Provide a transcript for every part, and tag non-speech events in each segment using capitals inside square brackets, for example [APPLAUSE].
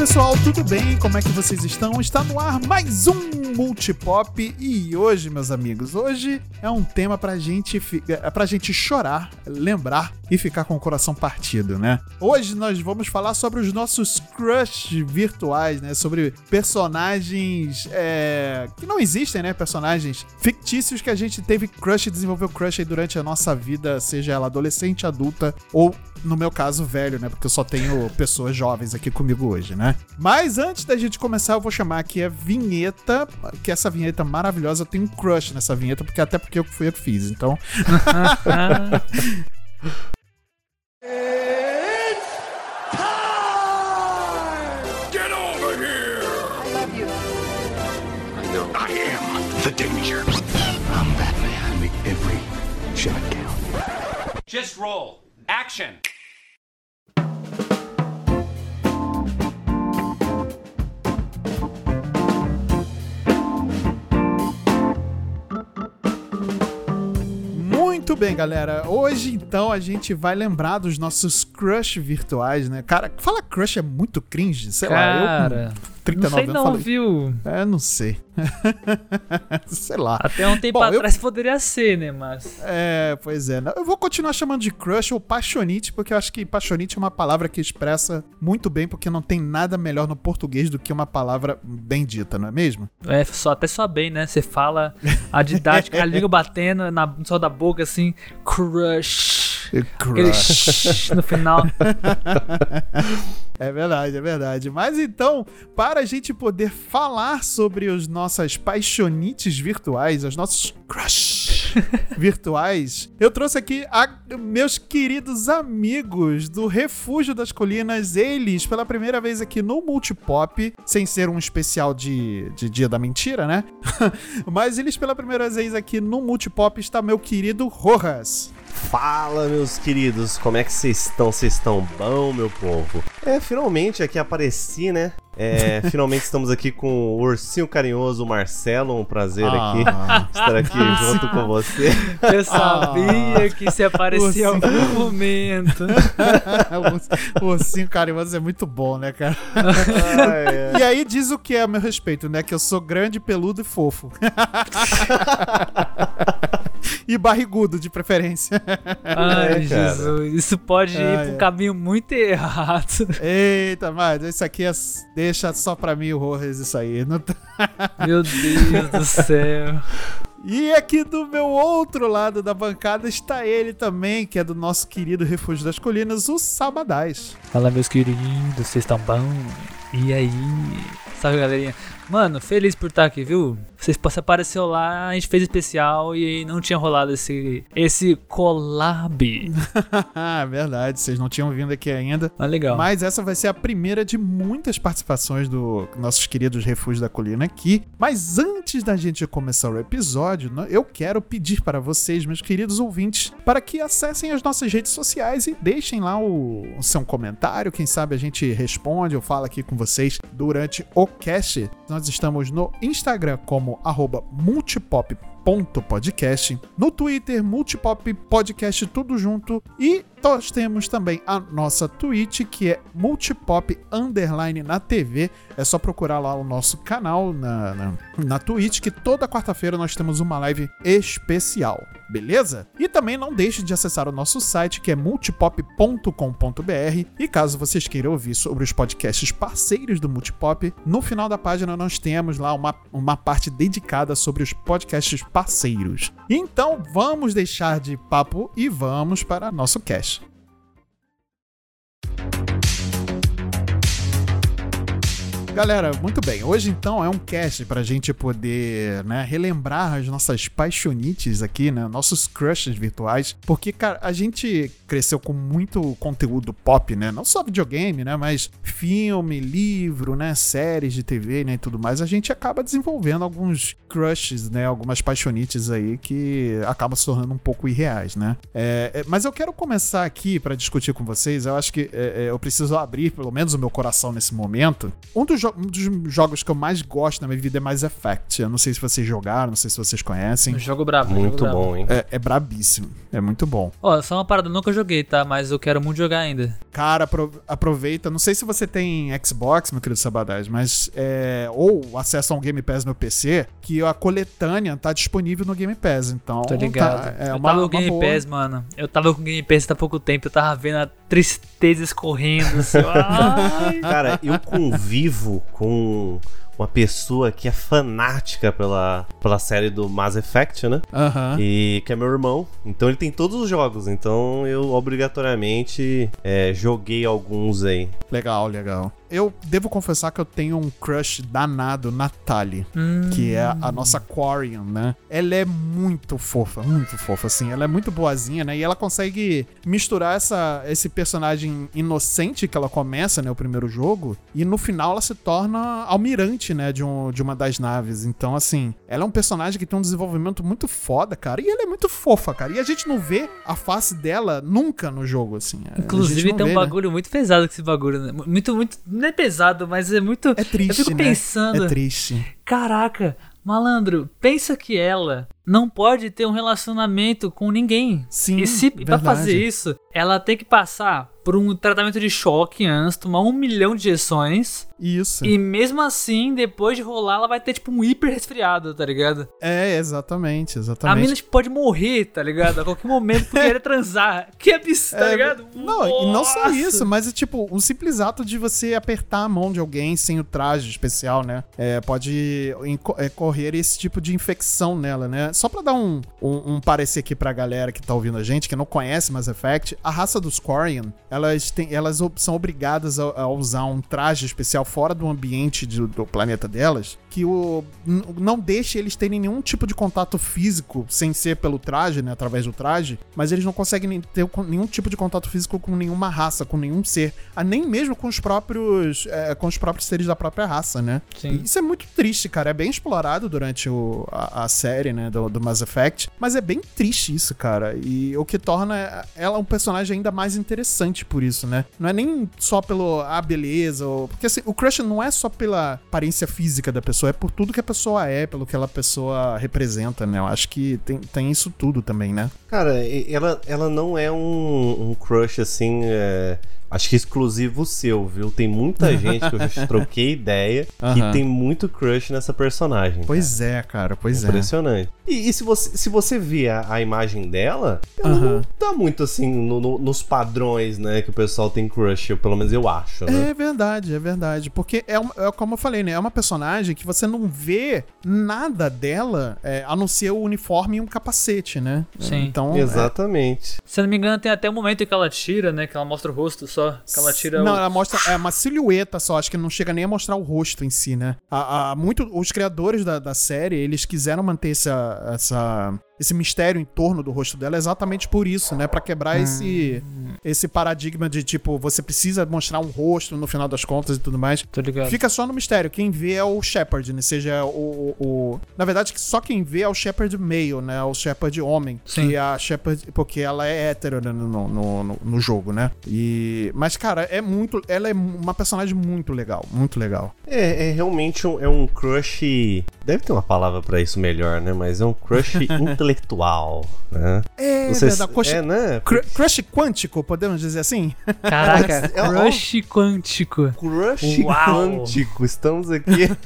pessoal, tudo bem? Como é que vocês estão? Está no ar mais um Multipop e hoje, meus amigos, hoje é um tema pra gente, é pra gente chorar, lembrar e ficar com o coração partido, né? Hoje nós vamos falar sobre os nossos crush virtuais, né? Sobre personagens é, que não existem, né? Personagens fictícios que a gente teve crush desenvolveu crush durante a nossa vida, seja ela adolescente, adulta ou no meu caso, velho, né? Porque eu só tenho pessoas jovens aqui comigo hoje, né? Mas antes da gente começar, eu vou chamar aqui a vinheta, que essa vinheta maravilhosa, eu tenho um crush nessa vinheta, porque até porque eu fui eu que fiz, então. Danger. I'm Batman. Make every shot count. Just roll. Action. Muito bem, galera. Hoje, então, a gente vai lembrar dos nossos crush virtuais, né? Cara, falar crush é muito cringe, sei lá. Eu, Cara, 39 não sei anos, não, falei, viu? É, não sei. [LAUGHS] sei lá. Até um tempo Bom, eu- atrás poderia ser, né? Mas. É, pois é. Eu vou continuar chamando de crush ou paixonite, porque eu acho que paixonite é uma palavra que expressa muito bem, porque não tem nada melhor no português do que uma palavra bem dita, não é mesmo? É, só, até só bem, né? Você fala a didática, a [LAUGHS] língua batendo na, no céu da boca, assim, crush. Shh no final. [LAUGHS] É verdade, é verdade. Mas então, para a gente poder falar sobre as nossas paixonites virtuais, os nossos crush [LAUGHS] virtuais, eu trouxe aqui a- meus queridos amigos do Refúgio das Colinas, eles pela primeira vez aqui no Multipop, sem ser um especial de, de Dia da Mentira, né? [LAUGHS] Mas eles pela primeira vez aqui no Multipop está meu querido Rojas. Fala, meus queridos, como é que vocês estão? Vocês estão bom, meu povo? É, finalmente aqui apareci, né? É, [LAUGHS] finalmente estamos aqui com o ursinho carinhoso Marcelo, um prazer aqui Ah. [LAUGHS] estar aqui junto com você. Eu sabia que se aparecia em algum momento. [LAUGHS] o ursinho carinhoso é muito bom, né, cara? Ai. E aí diz o que é a meu respeito, né? Que eu sou grande, peludo e fofo. E barrigudo, de preferência. [LAUGHS] Ai, É. Jesus. Isso pode ir Ai, pra um caminho muito errado. [LAUGHS] Eita, mas isso aqui é... deixa só pra mim o Rojas isso aí. Não tá- [LAUGHS] Meu Deus do céu. E aqui do meu outro lado da bancada está ele também, que é do nosso querido Refúgio das Colinas, o Sabadais. Fala, meus queridos, vocês estão bom? E aí? Salve, galerinha. Mano, feliz por estar aqui, viu? Vocês você apareceu lá, a gente fez especial e não tinha rolado esse, esse collab. ah, [LAUGHS] verdade, vocês não tinham vindo aqui ainda. Mas legal. Mas essa vai ser a primeira de muitas participações do nossos queridos Refúgios da Colina aqui. Mas antes da gente começar o episódio, eu quero pedir para vocês, meus queridos ouvintes, para que acessem as nossas redes sociais e deixem lá o, o seu comentário. Quem sabe a gente responde ou fala aqui com vocês durante o cast. Nós estamos no Instagram como arroba multipop.podcast, no Twitter, Multipop Podcast, tudo junto. E nós temos também a nossa Twitch, que é Multipop Underline na TV. É só procurar lá o nosso canal na, na, na Twitch, que toda quarta-feira nós temos uma live especial, beleza? E também não deixe de acessar o nosso site, que é multipop.com.br. E caso vocês queiram ouvir sobre os podcasts parceiros do Multipop, no final da página nós temos lá uma, uma parte dedicada sobre os podcasts parceiros. Então vamos deixar de papo e vamos para nosso cast. Galera, muito bem. Hoje então é um cast pra gente poder, né, relembrar as nossas paixonites aqui, né, nossos crushes virtuais, porque cara, a gente cresceu com muito conteúdo pop, né, não só videogame, né, mas filme, livro, né, séries de TV, né, e tudo mais. A gente acaba desenvolvendo alguns crushes, né, algumas paixonites aí que acabam se tornando um pouco irreais, né. É, é, mas eu quero começar aqui pra discutir com vocês. Eu acho que é, é, eu preciso abrir pelo menos o meu coração nesse momento. Um dos jo- um dos jogos que eu mais gosto na minha vida é Mass Effect. Eu não sei se vocês jogaram, não sei se vocês conhecem. Um jogo brabo. Muito jogo brabo. bom, hein? É, é brabíssimo. É muito bom. Ó, só uma parada, eu nunca joguei, tá? Mas eu quero muito jogar ainda. Cara, apro- aproveita. Não sei se você tem Xbox, meu querido Sabadás, mas. É, ou acesso ao Game Pass no PC, que a coletânea tá disponível no Game Pass. Então. Tô ligado. Tá, é eu uma, tava uma com o Game boa. Pass, mano. Eu tava com o Game Pass há pouco tempo, eu tava vendo a tristeza escorrendo, assim. [LAUGHS] Cara, eu convivo com uma pessoa que é fanática pela, pela série do Mass Effect, né? Aham. E que é meu irmão. Então ele tem todos os jogos. Então eu obrigatoriamente é, joguei alguns aí. Legal, legal. Eu devo confessar que eu tenho um crush danado na Tali, Hum. que é a nossa Quarian, né? Ela é muito fofa, muito fofa, assim. Ela é muito boazinha, né? E ela consegue misturar essa, esse personagem inocente que ela começa, né? O primeiro jogo, e no final ela se torna almirante, né? De, um, de uma das naves. Então, assim, ela é um personagem que tem um desenvolvimento muito foda, cara. E ela é muito fofa, cara. E a gente não vê a face dela nunca no jogo, assim. Inclusive tem um vê, né? bagulho muito pesado com esse bagulho, né? Muito, muito. Não é pesado, mas é muito. É triste, Eu fico né? pensando. É triste. Caraca, malandro, pensa que ela não pode ter um relacionamento com ninguém. Sim, E se pra verdade. fazer isso, ela tem que passar por um tratamento de choque antes, tomar um milhão de injeções. Isso. E mesmo assim, depois de rolar, ela vai ter tipo um hiper resfriado, tá ligado? É, exatamente, A exatamente. mina tipo, pode morrer, tá ligado? A qualquer momento por [LAUGHS] querer transar. Que absurdo, tá É, ligado? Não, e não só Nossa! isso, mas é tipo, um simples ato de você apertar a mão de alguém sem o traje especial, né? É, pode é, correr esse tipo de infecção nela, né? Só pra dar um, um, um parecer aqui pra galera que tá ouvindo a gente, que não conhece Mass Effect, a raça dos Quarian, elas, têm, elas são obrigadas a, a usar um traje especial fora do ambiente de- do planeta delas, que o, não deixa eles terem nenhum tipo de contato físico, sem ser pelo traje, né? Através do traje, mas eles não conseguem ter nenhum tipo de contato físico com nenhuma raça, com nenhum ser, nem mesmo com os próprios é, com os próprios seres da própria raça, né? Sim. Isso é muito triste, cara. É bem explorado durante o- a, a série, né, do, do Mass Effect, mas é bem triste isso, cara. E o que torna ela um personagem ainda mais interessante por isso, né? Não é nem só pelo a beleza, ou, porque assim, o crush não é só pela aparência física da pessoa, é por tudo que a pessoa é, pelo que aquela pessoa representa, né? Eu acho que tem, tem isso tudo também, né? Cara, ela, ela não é um, um crush assim. é, Acho que exclusivo seu, viu? Tem muita [LAUGHS] gente que eu já troquei ideia que Aham. tem muito crush nessa personagem. Pois é, cara, pois é. Impressionante. E, e se, você, se você ver a, a imagem dela, ela Aham. não tá muito assim no- no- nos padrões, né? Que o pessoal tem crush, ou pelo menos eu acho, né? É verdade, é verdade. Porque é, uma- é como eu falei, né? É uma personagem que você não vê nada dela é, a não ser o uniforme e um capacete, né? Sim. Então. é- Exatamente. Se eu não me engano, tem até um momento em que ela tira, né? Que ela mostra o rosto só. Que ela tira Não, o... ela mostra é uma silhueta só, acho que não chega nem a mostrar o rosto em si, né? A, a- muito, os criadores da, da série, eles quiseram manter essa, essa, esse mistério em torno do rosto dela exatamente por isso, né? Pra quebrar esse, esse paradigma de tipo, você precisa mostrar um rosto no final das contas e tudo mais. Tô ligado. Fica só no mistério. Quem vê é o Shepard, né? Seja o, o, o- Na verdade, só quem vê é o Shepard male, né? O Shepard homem. Sim. Que é a Shepard. Porque ela é hétero né, no, no, no, no jogo, né? E. Mas, cara, é muito. Ela é uma personagem muito legal. Muito legal. É, é realmente um, é um crush. Deve ter uma palavra pra isso melhor, né? Mas é um crush intelectual, [LAUGHS] né? É, Você- verdade. Crush, é, né? cru- crush quântico, podemos dizer assim? Caraca, [LAUGHS] É, ó. crush quântico. Crush Uau. quântico. Estamos aqui. [LAUGHS]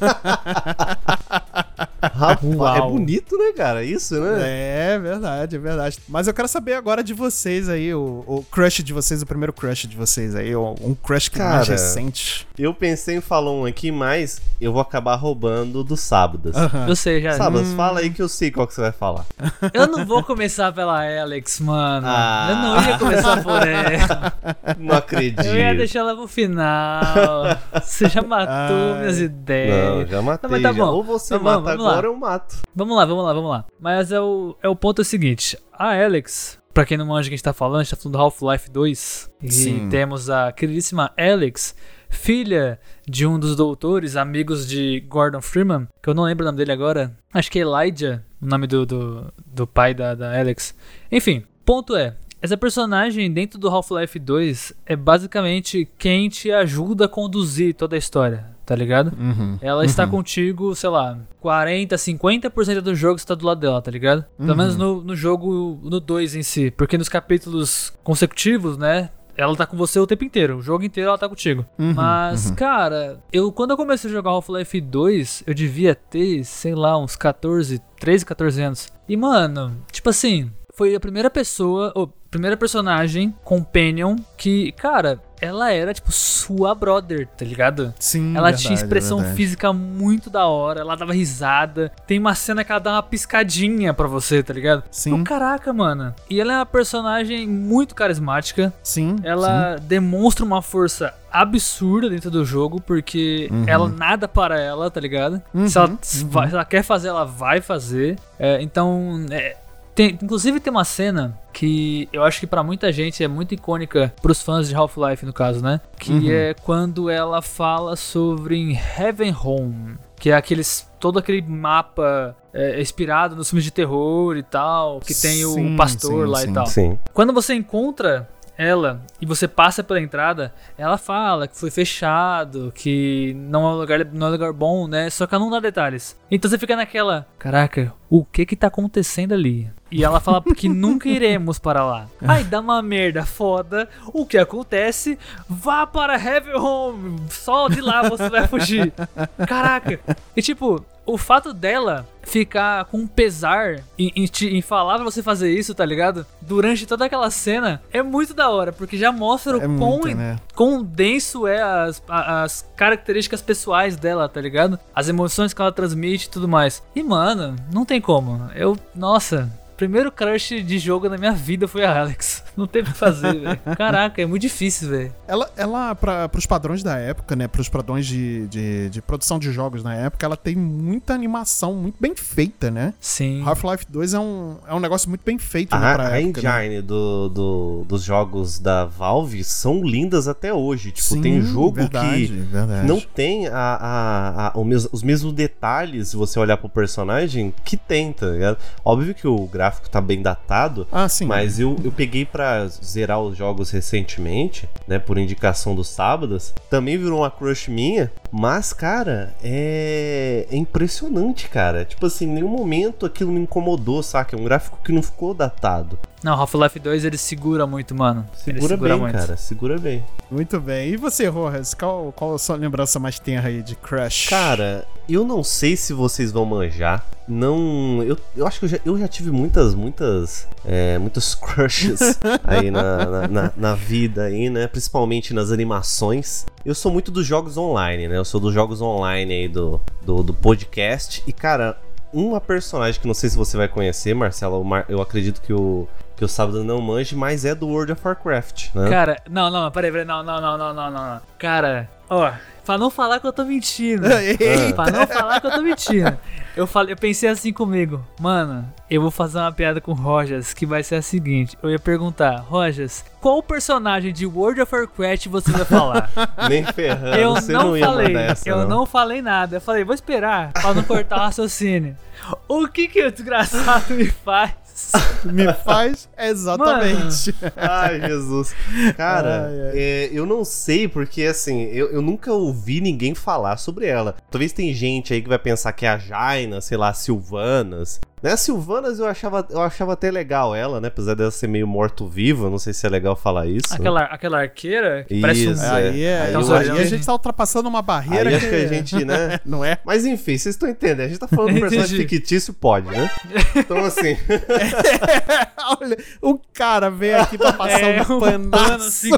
Rapaz, Uau. é bonito, né, cara? Isso, né? É verdade, é verdade. Mas eu quero saber agora de vocês aí, o, o crush de vocês, o primeiro crush de vocês aí, um crush que mais Cara, recente. Eu pensei em falar um aqui, mas eu vou acabar roubando do Sábadas. Aham. Eu sei já. Sábadas, fala aí que eu sei qual que você vai falar. [LAUGHS] [LAUGHS] Eu não vou começar pela Alex, mano. Ah. Eu não ia começar por ela. [LAUGHS] Não acredito. Eu ia deixar ela pro final. Você já matou Ai. minhas ideias. Não, já matei. Não, mas tá já. bom. Ou você Tá bom, mata agora ou eu mato. Vamos lá, vamos lá, vamos lá. Mas é o, é o ponto é o seguinte: a Alex, pra quem não manja o que a gente tá falando, a gente tá falando do Half-Life 2. E Sim. temos a queridíssima Alex, filha de um dos doutores, amigos de Gordon Freeman, que eu não lembro o nome dele agora. Acho que é Elijah, o nome do, do, do pai da, da Alex. Enfim, ponto é. essa personagem dentro do Half-Life 2 é basicamente quem te ajuda a conduzir toda a história, tá ligado? Uhum. Ela está contigo, sei lá, 40, 50% do jogo está do lado dela, tá ligado? Pelo Uhum. menos no, no jogo, no 2 em si. Porque nos capítulos consecutivos, né? Ela tá com você o tempo inteiro. O jogo inteiro ela tá contigo. Uhum, Mas, cara, eu quando eu comecei a jogar Half-Life 2, eu devia ter, sei lá, uns 14, 13, 14 anos. E, mano, tipo assim, foi a primeira pessoa, ou primeira personagem, companion, que, cara, ela era, tipo, sua brother, tá ligado? Sim, Ela verdade, tinha expressão verdade. física muito da hora, ela dava risada. Tem uma cena que ela dá uma piscadinha pra você, tá ligado? Sim. Eu, caraca, mano. E ela é uma personagem muito carismática. Sim. Ela demonstra uma força absurda dentro do jogo, porque ela nada para ela, tá ligado? Se, ela, se vai- se ela quer fazer, ela vai fazer. É, então, é, tem- inclusive tem uma cena que eu acho que pra muita gente é muito icônica pros fãs de Half-Life, no caso, né? Que é quando ela fala sobre Heaven Home, que é aqueles todo aquele mapa é, inspirado nos filmes de terror e tal, que tem Sim, o pastor sim, lá sim. e tal. Sim. Quando você encontra ela e você passa pela entrada, ela fala que foi fechado, que não é um lugar, não é um lugar bom, né? Só que ela não dá detalhes. Então você fica naquela, caraca, o que que tá acontecendo ali? E ela fala que nunca iremos para lá. [LAUGHS] Aí dá uma merda foda. O que acontece? Vá para Heaven Home. Só de lá você vai fugir. [LAUGHS] Caraca. E tipo, o fato dela ficar com pesar em, em, te- em falar pra você fazer isso, tá ligado? Durante toda aquela cena é muito da hora, porque já mostra o É quão, muito, né? quão denso é as, as características pessoais dela, tá ligado? As emoções que ela transmite e tudo mais. E mano, não tem como. Eu, nossa, primeiro crush de jogo na minha vida foi a Alex. Não teve o que fazer, velho. [LAUGHS] Caraca, é muito difícil, velho. Ela, ela pra, pros padrões da época, né? Pros padrões de, de, de produção de jogos na época, ela tem muita animação muito bem feita, né? Sim. Half-Life 2 é um, é um negócio muito bem feito, né? A, Pra a época, né? engine do, do- dos jogos da Valve são lindas até hoje. Tipo, Sim, tem jogo verdade, que verdade. não tem a, a- a- o mes- os mesmos detalhes, se você olhar pro personagem, que tem, tá ligado? Óbvio que o gráfico tá bem datado, Ah, sim. mas eu, eu peguei pra zerar os jogos recentemente, né, por indicação dos sábados. Também virou uma crush minha, mas, cara, é, é impressionante, cara. Tipo assim, em nenhum momento aquilo me incomodou, saca? É um gráfico que não ficou datado. Não, Half-Life 2 ele segura muito, mano. Segura, segura bem, muito. cara. Segura bem. Muito bem. E você, Rojas? Qual, qual a sua lembrança mais tenra aí de Crash? Cara, eu não sei se vocês vão manjar. Não. Eu, eu acho que eu já, eu já tive muitas, muitas. É, muitos [LAUGHS] crushes aí na, na, na- na vida aí, né? Principalmente nas animações. Eu sou muito dos jogos online, né? Eu sou dos jogos online aí do, do, do podcast. E, cara, uma personagem que não sei se você vai conhecer, Marcelo, eu acredito que o. Que o sábado não manje, mas é do World of Warcraft, né? Cara, não, não, peraí, peraí, não, não, não, não, não. não. Cara, ó, pra não falar que eu tô mentindo. [LAUGHS] Eita. pra não falar que eu tô mentindo. Eu, falei, eu pensei assim comigo, mano, eu vou fazer uma piada com o Rojas que vai ser a seguinte: eu ia perguntar, Rojas, qual personagem de World of Warcraft você vai falar? [LAUGHS] Nem ferrando, eu você não, não, ia falei, essa, eu não. falei nada. Eu falei, vou esperar pra não cortar o raciocínio. O que que o desgraçado me faz? Me faz exatamente. Ai, Jesus. Cara, Ai, ai. é, eu não sei, porque assim, eu, eu nunca ouvi ninguém falar sobre ela. Talvez tem gente aí que vai pensar que é a Jaina, sei lá, Silvanas. Né, a Silvanas eu achava, eu achava até legal ela, né? Apesar dela ser meio morto-viva, não sei se é legal falar isso. Aquela, aquela arqueira que parece um. Isso, Aí, é, Aí aí, eu aí a que- gente tá ultrapassando uma barreira Aí acho que a gente, né? [LAUGHS] Não é? Mas enfim, vocês estão entendendo. A gente tá falando de um [LAUGHS] personagem fictício, pode, né? Então, assim. [LAUGHS] Olha, o cara veio aqui pra passar É, um panaço assim.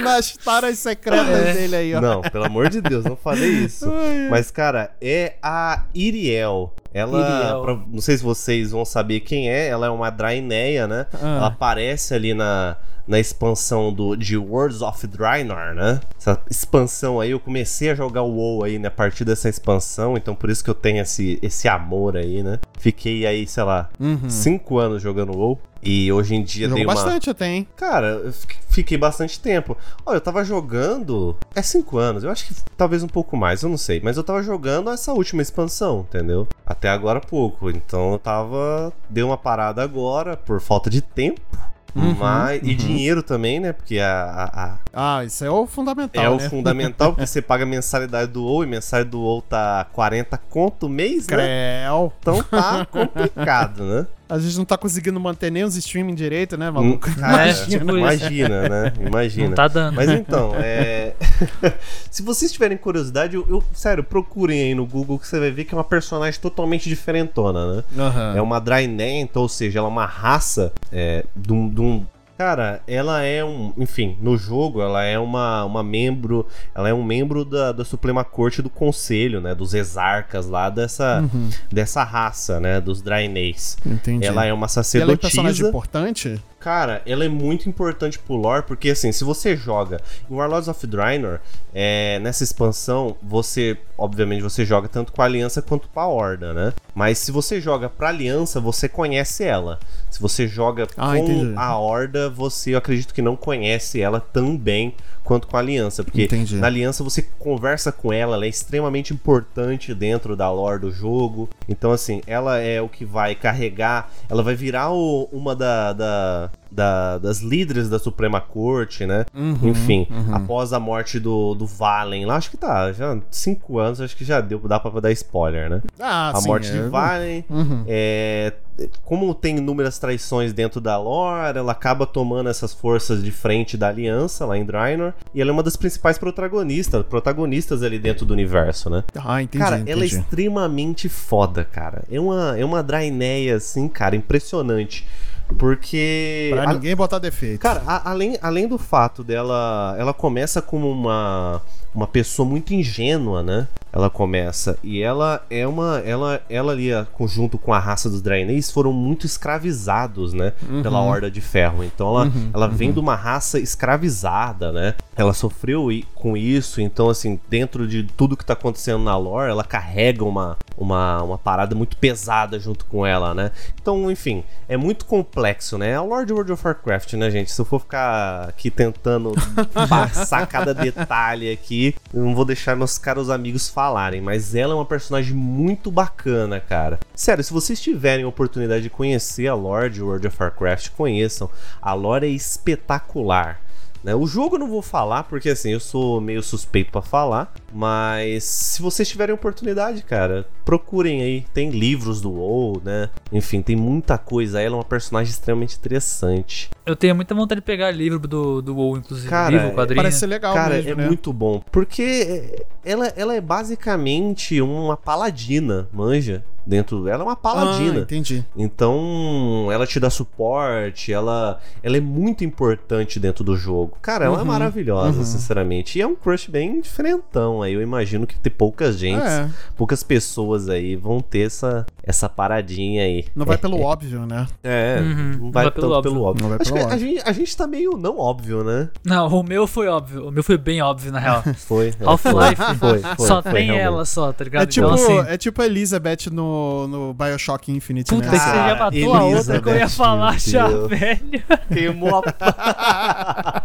nas taras secretas É. dele aí, ó. Não, pelo amor de Deus, não falei isso. Mas, cara, é a Iriel. Ela, pra- não sei se vocês vão saber quem é, ela é uma Draineia, né? Ah. Ela aparece ali na, na expansão do, de Words of Draenor, né? Essa expansão aí, eu comecei a jogar o WoW aí, né? A partir dessa expansão, então por isso que eu tenho esse, esse amor aí, né? Fiquei aí, sei lá, Uhum. cinco anos jogando WoW. E hoje em dia dei uma... bastante até, hein? Cara, eu fi- fiquei bastante tempo. Olha, eu tava jogando. É 5 anos, eu acho que talvez um pouco mais, eu não sei. Mas eu tava jogando essa última expansão, entendeu? Até agora pouco. Então eu tava. Dei uma parada agora por falta de tempo. Mas, E dinheiro também, né? Porque a, a- a- Ah, isso é o fundamental, é o né? [LAUGHS] fundamental, porque você paga a mensalidade do WoW e mensalidade do WoW tá 40 conto mês, né? Creu. Então tá complicado, né? A gente não tá conseguindo manter nem os streaming direito, né, maluco? Hum, [LAUGHS] Cara, É, tipo imagina, né? Imagina. Não tá dando. Mas então, é. [LAUGHS] Se vocês tiverem curiosidade, eu, eu- sério, procurem aí no Google que você vai ver que é uma personagem totalmente diferentona, né? Aham. É uma Drynant, ou seja, ela é uma raça é, de um. Cara, ela é um. Enfim, no jogo, ela é uma, uma membro. Ela é um membro da, da Suprema Corte do Conselho, né? Dos exarcas lá dessa, Uhum. dessa raça, né? Dos Draenês. Entendi. Ela é uma E ela é sacerdotisa. um personagem importante? Cara, ela é muito importante pro lore, porque assim, se você joga em Warlords of Draenor, é, nessa expansão, você, obviamente, você joga tanto com a Aliança quanto com a Horda, né? Mas se você joga pra Aliança, você conhece ela. Se você joga Ah, com entendi. a Horda, você, eu acredito que não conhece ela tão bem quanto com a Aliança, porque Entendi. na Aliança você conversa com ela, ela é extremamente importante dentro da lore do jogo. Então, assim, ela é o que vai carregar, ela vai virar o- uma da, da- da- das líderes da Suprema Corte, né? Uhum, Enfim, após a morte do, do Valen lá, acho que tá, já cinco anos, acho que já deu, dá pra dar spoiler, né? Ah, a sim. morte é. de Valen, Uhum. é, como tem inúmeras traições dentro da lore, ela acaba tomando essas forças de frente da aliança lá em Draenor, e ela é uma das principais protagonistas, protagonistas ali dentro do universo, né? Ah, entendi. cara, ela é entendi. extremamente foda, cara. É uma, é uma Draeneia, assim, cara, impressionante. Porque. Pra a- ninguém botar defeito. Cara, a- além, além do fato dela. Ela começa como uma. Uma pessoa muito ingênua, né? Ela começa. E ela é uma. Ela, ela ali, junto com a raça dos Draenês, foram muito escravizados, né? Pela Horda de Ferro. Então ela, ela vem de uma raça escravizada, né? Ela sofreu com isso. Então, assim, dentro de tudo que tá acontecendo na lore, ela carrega uma, uma, uma parada muito pesada junto com ela, né? Então, enfim, é muito complexo, né? É o Lord World of Warcraft, né, gente? Se eu for ficar aqui tentando [LAUGHS] passar cada detalhe aqui, eu não vou deixar meus caros amigos falarem, mas ela é uma personagem muito bacana, cara. Sério, se vocês tiverem a oportunidade de conhecer a Lord World of Warcraft, conheçam. A lore é espetacular. né? O jogo eu não vou falar, porque assim, eu sou meio suspeito pra falar. Mas se vocês tiverem oportunidade, cara, procurem aí. Tem livros do WoW, né? Enfim, tem muita coisa. Ela é uma personagem extremamente interessante. Eu tenho muita vontade de pegar livro do, do WoW, inclusive. Cara, livro, quadrinho. Parece ser legal Cara, mesmo, é né? muito bom. Porque ela, ela é basicamente uma paladina, manja? Dentro. Ela é uma Ah, paladina. entendi. Então, ela te dá suporte, ela, ela é muito importante dentro do jogo. Cara, ela é Uhum, maravilhosa, uhum. sinceramente. E é um crush bem diferentão aí. Eu imagino que tem poucas gente, É, poucas pessoas aí vão ter essa, essa paradinha aí. não vai [LAUGHS] pelo óbvio, né? É, Uhum, não vai, tanto pelo óbvio. Não vai Acho pelo que a óbvio. gente, a gente tá meio não óbvio, né? Não, o meu foi óbvio. O meu foi bem óbvio, na real. [LAUGHS] Foi. é, Half-Life foi, foi, só foi, tem realmente. ela só, tá ligado? É tipo, então, assim, é tipo a Elizabeth no, no Bioshock Infinite, puta né? que você já Cara, matou a outra que eu ia Elizabeth, falar já, velho. Queimou a [LAUGHS]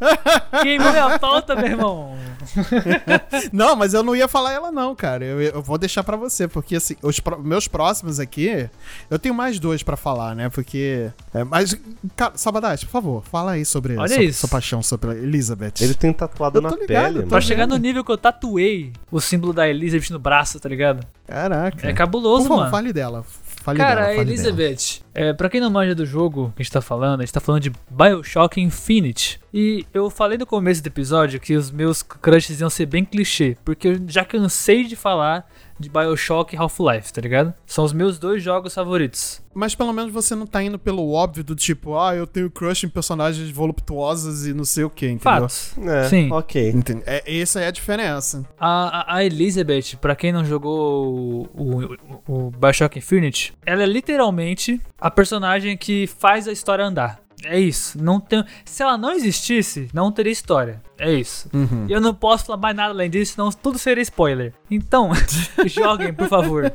[LAUGHS] Queimou minha pauta, meu irmão. [LAUGHS] Não, mas eu não ia falar ela não, cara. Eu, eu vou deixar pra você, porque assim, os pró- meus próximos aqui, eu tenho mais dois pra falar, né? Porque, é, mas, cara, Sabadate, por favor, fala aí sobre Olha sua, isso. sua paixão sobre a Elizabeth. Ele tem tatuado na ligado, pele, eu tô Pra mano. chegar no nível que eu tatuei o símbolo da Elizabeth no braço, tá ligado? Caraca. É Por cabuloso, favor, mano. fale dela. Cara, a Elizabeth, é, pra quem não manja do jogo que a gente tá falando, a gente tá falando de Bioshock Infinite. E eu falei no começo do episódio que os meus crushes iam ser bem clichê, porque eu já cansei de falar de Bioshock e Half-Life, tá ligado? São os meus dois jogos favoritos. Mas pelo menos você não tá indo pelo óbvio do tipo, ah, eu tenho crush em personagens voluptuosas e não sei o que, entendeu? Fatos. É, Sim. ok. Entende? É, essa é a diferença. A, a- a Elizabeth, pra quem não jogou o, o, o Bioshock Infinite, ela é literalmente a personagem que faz a história andar. É isso. Não tem, se ela não existisse, não teria história. É isso. Uhum. E eu não posso falar mais nada além disso, senão tudo seria spoiler. Então, [LAUGHS] joguem, por favor.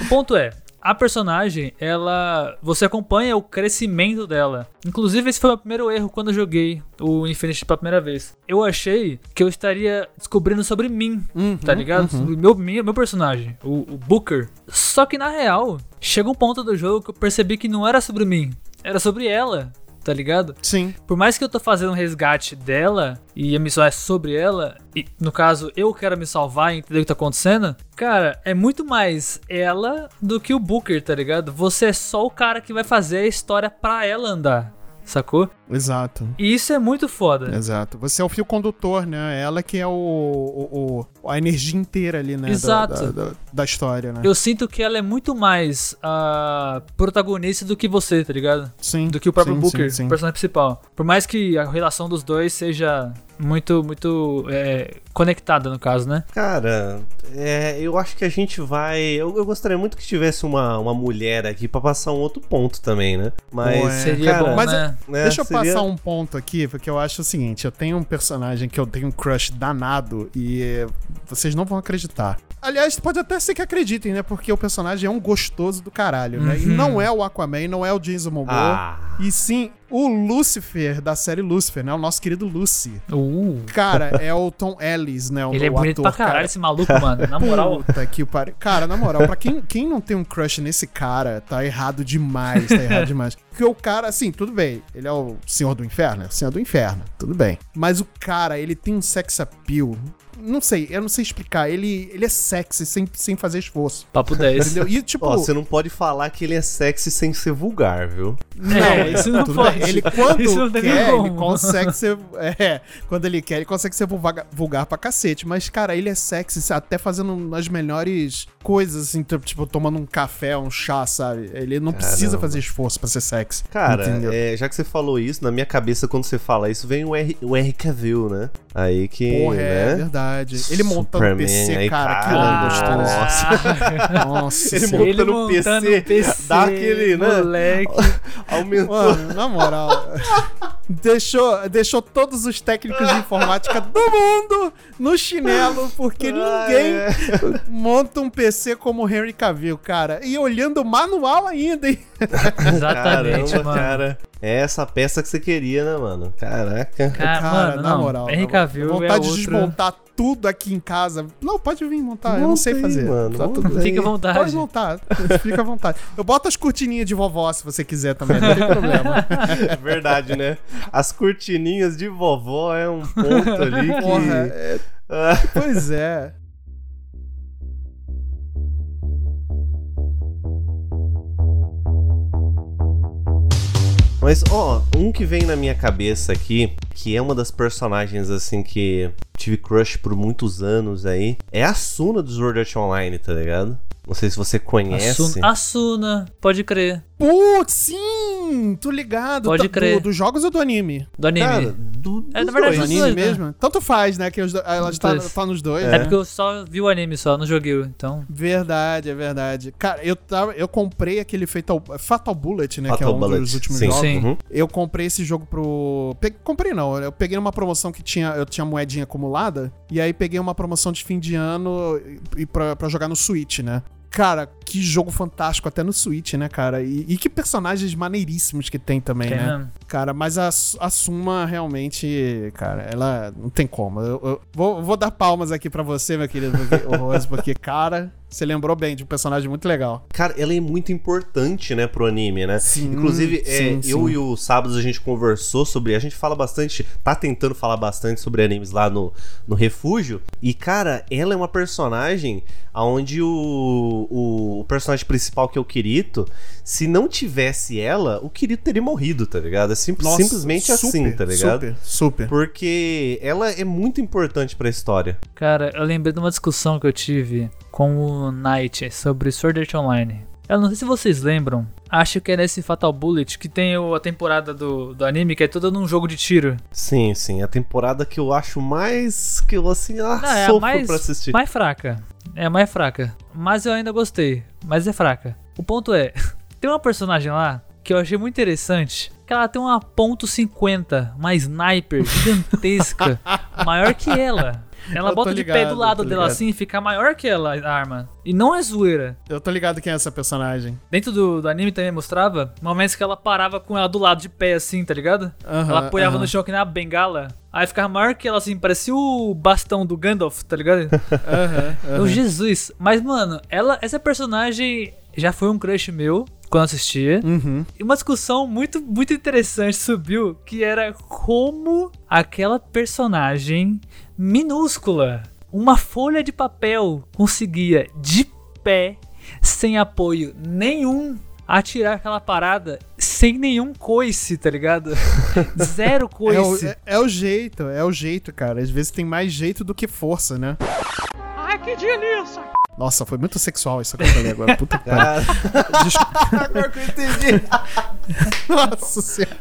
O ponto é, a personagem, ela. Você acompanha o crescimento dela. Inclusive, esse foi o meu primeiro erro quando eu joguei o Infinity pela primeira vez. Eu achei que eu estaria descobrindo sobre mim, tá ligado? O meu, meu, meu personagem, o, o Booker. Só que na real, chega um ponto do jogo que eu percebi que não era sobre mim, era sobre ela. tá ligado? Sim. Por mais que eu tô fazendo um resgate dela e a missão é sobre ela, e no caso eu quero me salvar e entender o que tá acontecendo, cara, é muito mais ela do que o Booker, tá ligado? Você é só o cara que vai fazer a história pra ela andar, sacou? Exato. E isso é muito foda. Exato. Você é o fio condutor, né? Ela que é o, o- o- a energia inteira ali, né? da- Exato. Da, da- da história, né? Eu sinto que ela é muito mais a protagonista do que você, tá ligado? Sim. Do que o próprio sim, Booker, sim, sim. o personagem principal. Por mais que a relação dos dois seja muito, muito é, conectada, no caso, né? Cara, é, eu acho que a gente vai. Eu, eu gostaria muito que tivesse uma, uma mulher aqui pra passar um outro ponto também, né? Mas. Pô, é. Seria cara, bom, mas né? né, Deixa eu passar um ponto aqui, porque eu acho o seguinte: eu tenho um personagem que eu tenho um crush danado e vocês não vão acreditar. Aliás, pode até ser que acreditem, né? Porque o personagem é um gostoso do caralho, né? E Uhum. não é o Aquaman, não é o Jason Momoa. Ah. E sim o Lucifer, da série Lucifer, né? O nosso querido Lucy. Uh, Cara, é o Tom Ellis, né? O, ele é bonito ator, pra caralho, cara. esse maluco, mano. Na moral. Puta que pariu. Cara, na moral, pra quem, quem não tem um crush nesse cara, tá errado demais, tá errado demais. Porque o cara, assim, tudo bem, ele é o senhor do inferno, é o senhor do inferno, tudo bem. Mas o cara, ele tem um sex appeal. Não sei, eu não sei explicar. Ele, ele é sexy sem, sem fazer esforço. Papo 10. Entendeu? E [LAUGHS] tipo. Ó, você não pode falar que ele é sexy sem ser vulgar, viu? Não, É, isso não pode. bem. Ele quando Isso não quer, ele consegue ser. É, quando ele quer, ele consegue ser vulgar, vulgar pra cacete. Mas, cara, ele é sexy, até fazendo as melhores coisas, assim, tipo, tomando um café, um chá, sabe? Ele não precisa Caramba. fazer esforço pra ser sexy. Cara, é, já que você falou isso, na minha cabeça, quando você fala isso, vem o R, o R Cavill, né? Aí que. Porra, é né? Verdade. Ele montando Superman, PC, aí, cara, que gostoso. nossa. Nossa Ele senhora. montando o PC, dá aquele, né? Moleque. [LAUGHS] Aumentou. Mano, na moral, deixou, deixou todos os técnicos de informática do mundo no chinelo, porque Ah, ninguém é. monta um PC como o Henry Cavill, cara. E olhando o manual ainda, hein? Exatamente, Caramba, mano. cara. É essa peça que você queria, né, mano? Caraca. Cara, Cara, mano, na não. moral. Henry Cavill moral. é Vontade de desmontar tudo aqui em casa. Não, pode vir montar, eu não sei aí, fazer. mano, Tá tudo. Fica à vontade. Pode montar, fica à vontade. Eu boto as cortininhas de vovó se você quiser também, não tem [LAUGHS] problema. É verdade, né? As cortininhas de vovó é um ponto ali que. Porra, é- Ah, pois é. Mas, ó, um que vem na minha cabeça aqui, que é uma das personagens, assim, que tive crush por muitos anos aí, é a Suna do Sword Art Online, tá ligado? Não sei se você conhece. Asuna, Asuna, pode crer. Putz, sim! Tô ligado. Pode Tá- crer. Do, dos jogos ou do anime? Do anime. Cara, do, É, na verdade, Do dois. os anime dois, né? mesmo? Tanto faz, né? Que os do- ela está dois. tá nos dois. é. né? porque eu só vi o anime só, não joguei, então. Verdade, é verdade. Cara, eu, tava, eu comprei aquele Fatal, Fatal Bullet, né? que é Fatal um Bullet, dos últimos sim. jogos. Sim. Uhum. Eu comprei esse jogo pro. Pe... Comprei não, eu peguei numa promoção que tinha. Eu tinha moedinha acumulada. E aí peguei uma promoção de fim de ano e pra, pra jogar no Switch, né? Cara, que jogo fantástico, até no Switch, né, cara? E, e que personagens maneiríssimos que tem também, Tem né? Cara, mas a, a Suma realmente, cara, ela não tem como. Eu, eu vou, vou dar palmas aqui pra você, meu querido [LAUGHS] Rose, porque, cara, você lembrou bem de um personagem muito legal. Cara, ela é muito importante, né, pro anime, né? Sim, Inclusive, é, sim, eu e o Sábados a gente conversou sobre. A gente fala bastante, tá tentando falar bastante sobre animes lá no, no Refúgio. E, cara, ela é uma personagem onde o, o, o personagem principal, que é o Kirito, se não tivesse ela, o Kirito teria morrido, tá ligado? É sim- Nossa, simplesmente assim, super, tá ligado? Super, super. Porque ela é muito importante pra história. Cara, eu lembrei de uma discussão que eu tive com o Knight sobre Sword Art Online. Eu não sei se vocês lembram, acho que é nesse Fatal Bullet que tem a temporada do, do anime que é toda num jogo de tiro. Sim, sim. A temporada que eu acho mais. que eu assim, ah, Não, é a sofro mais, pra assistir. mais fraca. É a mais fraca. Mas eu ainda gostei. Mas é fraca. O ponto é, [LAUGHS] tem uma personagem lá que eu achei muito interessante. Que ela tem uma ponto .50, uma sniper gigantesca, [LAUGHS] maior que ela. Ela Eu bota tô de pé ligado, do lado dela ligado. assim e fica maior que ela a arma. E não é zoeira. Eu tô ligado quem é essa personagem. Dentro do, do anime também mostrava momentos que ela parava com ela do lado de pé assim, tá ligado? Ela apoiava no chão que nem uma bengala. Aí ficava maior que ela assim, parecia o bastão do Gandalf, tá ligado? [LAUGHS] Aham, Meu aham. Jesus. Mas, mano, ela, essa personagem já foi um crush meu. Quando eu assisti. Uhum. E uma discussão muito, muito interessante subiu, que era como aquela personagem minúscula, uma folha de papel, conseguia de pé, sem apoio nenhum, atirar aquela parada sem nenhum coice, tá ligado? [LAUGHS] Zero É o, coice. é- é o jeito, é o jeito, cara. Às vezes tem mais jeito do que força, né? Ai, que delícia! Nossa, foi muito sexual isso que eu falei agora. Puta que pariu. Cara, Desculpa. [LAUGHS] agora que eu entendi. Nossa senhora.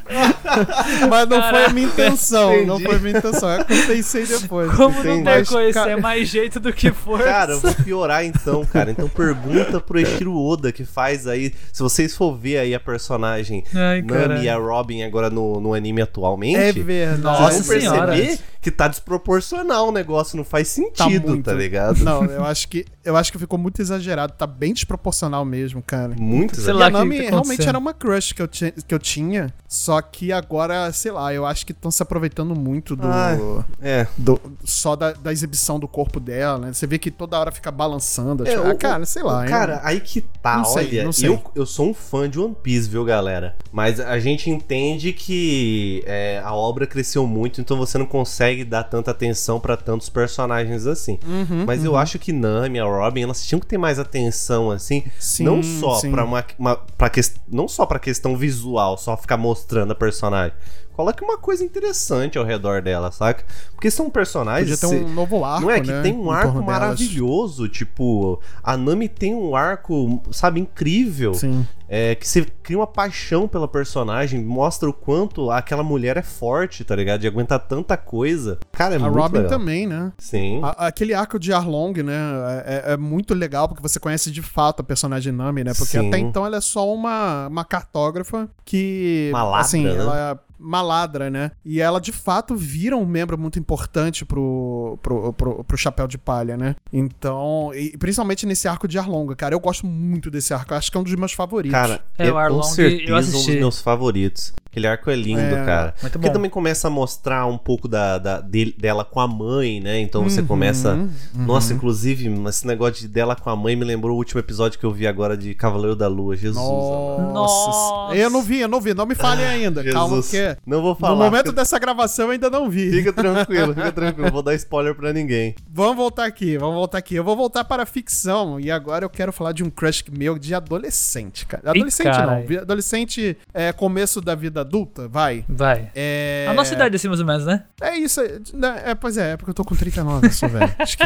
Mas não foi a minha intenção. Não Entendi. foi a minha intenção. Eu pensei depois. Como não entendi. ter Mas, coice? cara- É mais jeito do que força. Cara, eu vou piorar então, cara. Então pergunta pro Eshiro Oda que faz aí. Se vocês for ver aí a personagem Ai, Nami caralho. e a Robin agora no, no anime atualmente. É verdade. Nossa Vocês vão senhora. perceber que tá desproporcional o negócio, não faz Tá sentido, muito. tá, ligado? Não, eu acho que eu acho que ficou muito exagerado. Tá bem desproporcional mesmo, cara. Muito Sei E lá, a o que Nami que tá realmente era uma crush que eu, ti- que eu tinha. Só que agora, sei lá, eu acho que estão se aproveitando muito do. Ai. É. do- só da, da exibição do corpo dela, né? Você vê que toda hora fica balançando. É, tipo, o- ah, cara, sei lá. hein? Cara, aí que tá, Não sei, olha, não sei. Eu, eu sou um fã de One Piece, viu, galera? Mas a gente entende que é, a obra cresceu muito, então você não consegue dar tanta atenção pra tantos personagens assim. Uhum, Mas eu acho que Nami, a Robin, elas tinham que ter mais atenção, assim. Sim, não só sim. pra uma, uma pra ques- não só pra questão visual, só ficar mostrando a personagem. Coloque uma coisa interessante ao redor dela, saca? Porque são personagens. Podia ter um novo arco, não é que né, tem em um arco torno delas. maravilhoso, tipo, a Nami tem um arco, sabe, incrível. Sim. É, que você cria uma paixão pela personagem, mostra o quanto aquela mulher é forte, tá ligado? De aguentar tanta coisa. Cara, é A muito Robin legal. também, né? Sim. A- aquele arco de Arlong, né? É, é muito legal porque você conhece de fato a personagem Nami, né? Porque Sim. até então ela é só uma, uma cartógrafa que. Maladra, assim, né? ela é maladra, né? E ela de fato vira um membro muito importante pro, pro, pro, pro Chapéu de Palha, né? Então, e principalmente nesse arco de Arlong, cara. Eu gosto muito desse arco. Eu acho que é um dos meus favoritos. Cara, É, o com Arlong, certeza eu um dos meus favoritos. Aquele arco é lindo, É, cara. muito Porque bom. também começa a mostrar um pouco da, da- dele- dela com a mãe, né? Então você Uhum, começa. uhum. Nossa, inclusive, esse negócio de dela com a mãe me lembrou o último episódio que eu vi agora de Cavaleiro da Lua. Jesus. amado. Nossa. Eu não vi, eu não vi. Não me fale [LAUGHS] ainda. Calma, Jesus. porque. Não vou falar. No momento dessa gravação eu ainda não vi. Fica tranquilo, fica [LAUGHS] tranquilo. Não vou dar spoiler pra ninguém. Vamos voltar aqui, vamos voltar aqui. Eu vou voltar para a ficção e agora eu quero falar de um crush meu de adolescente, cara. Adolescente não, carai. vi- adolescente é começo da vida adulta, vai. Vai. É... A nossa idade assim, mais ou menos, né? É isso, é, né, é, pois é, é porque eu tô com 39, eu sou velho. [LAUGHS] Acho que-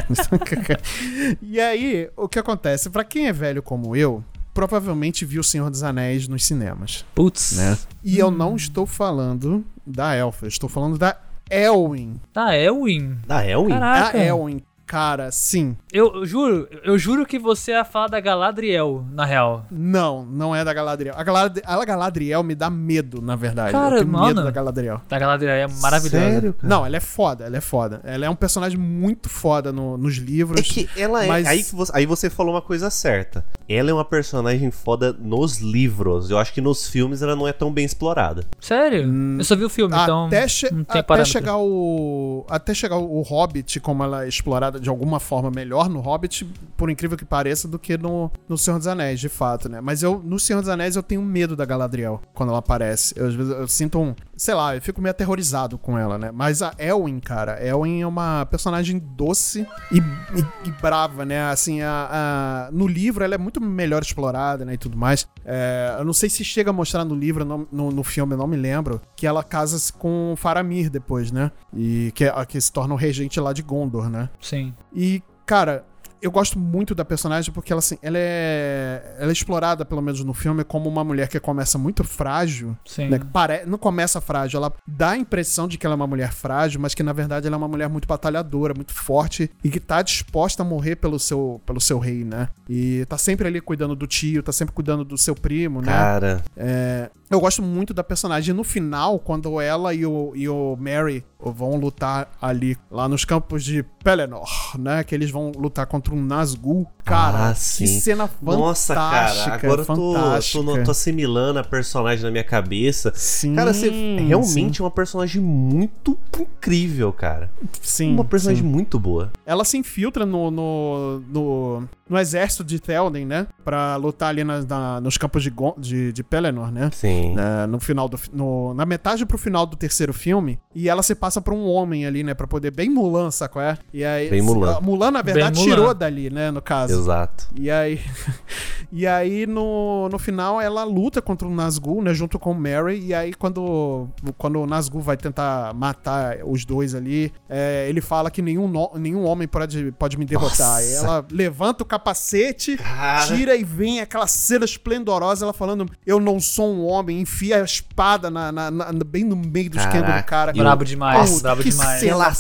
e aí, o que acontece? Pra quem é velho como eu, provavelmente viu O Senhor dos Anéis nos cinemas, Putz. né? E eu não estou falando da Elfa, eu estou falando da Elwin. Ah, é o Win. Da Elwin? Caraca. A Elwin, cara, sim. Eu, eu juro, eu juro que você ia falar da Galadriel, na real. Não, não é da Galadriel. A, Galad... a Galadriel me dá medo, na verdade. Cara, eu tenho medo mano. da Galadriel. Da Galadriel é maravilhosa. Sério, cara? Não, ela é foda, ela é foda. Ela é um personagem muito foda no- nos livros. É que ela é. Mas- Aí, que você, aí você falou uma coisa certa. Ela é uma personagem foda nos livros. Eu acho que nos filmes ela não é tão bem explorada. Sério? eu só vi o filme, então até, che- não tem até parâmetro. chegar o até chegar o Hobbit como ela é explorada de alguma forma melhor no Hobbit por incrível que pareça do que no, no Senhor dos Anéis de fato né mas eu no Senhor dos Anéis eu tenho medo da Galadriel quando ela aparece eu, às vezes eu sinto um sei lá eu fico meio aterrorizado com ela né? Mas a Elwin cara Elwin é uma personagem doce e, e- e brava né? Assim a, a- no livro ela é muito melhor explorada né e tudo mais. É, eu não sei se chega a mostrar no livro no, no, no filme eu não me lembro que ela casa-se com Faramir depois né? E que, que se torna o regente lá de Gondor né? Sim. e, cara, eu gosto muito da personagem porque ela, assim, ela é, ela é explorada, pelo menos no filme, como uma mulher que começa muito frágil. Sim. Né? Pare... Não começa frágil, ela dá a impressão de que ela é uma mulher frágil, mas que na verdade ela é uma mulher muito batalhadora, muito forte e que tá disposta a morrer pelo seu, pelo seu rei, né? E tá sempre ali cuidando do tio, tá sempre cuidando do seu primo, né? Cara, É, Eu gosto muito da personagem. No final, quando ela e o, e o Mary vão lutar ali, lá nos campos de Pelennor, né? Que eles vão lutar contra um Nazgûl. Cara, Ah, que sim. cena fantástica. Nossa, cara, agora eu tô, fantástica. tô, tô assimilando a personagem na minha cabeça. Sim, Cara, você sim. realmente é uma personagem muito incrível, cara. Sim, uma personagem sim. muito boa. Ela se infiltra no, no, no, no exército de Théoden, né? Pra lutar ali na- na- nos campos de, de, de Pelennor, né? Sim. Né, no final do no, na metade pro final do terceiro filme e ela se passa pra um homem ali, né, Pra poder bem Mulan, saco é? E aí Bem Mulan. a Mulan na verdade Mulan. tirou dali, né, no caso. Exato. E aí [LAUGHS] E aí no, no final ela luta contra o Nazgûl, né, junto com o Mary e aí quando quando o Nazgûl vai tentar matar os dois ali, é, ele fala que nenhum no- nenhum homem pode pode me derrotar. Nossa. E ela levanta o capacete Cara. tira e vem aquela cena esplendorosa, ela falando: Eu não sou um homem, enfia a espada na, na- na- bem no meio do esquema do cara. Brabo demais, Nossa, brabo demais. cena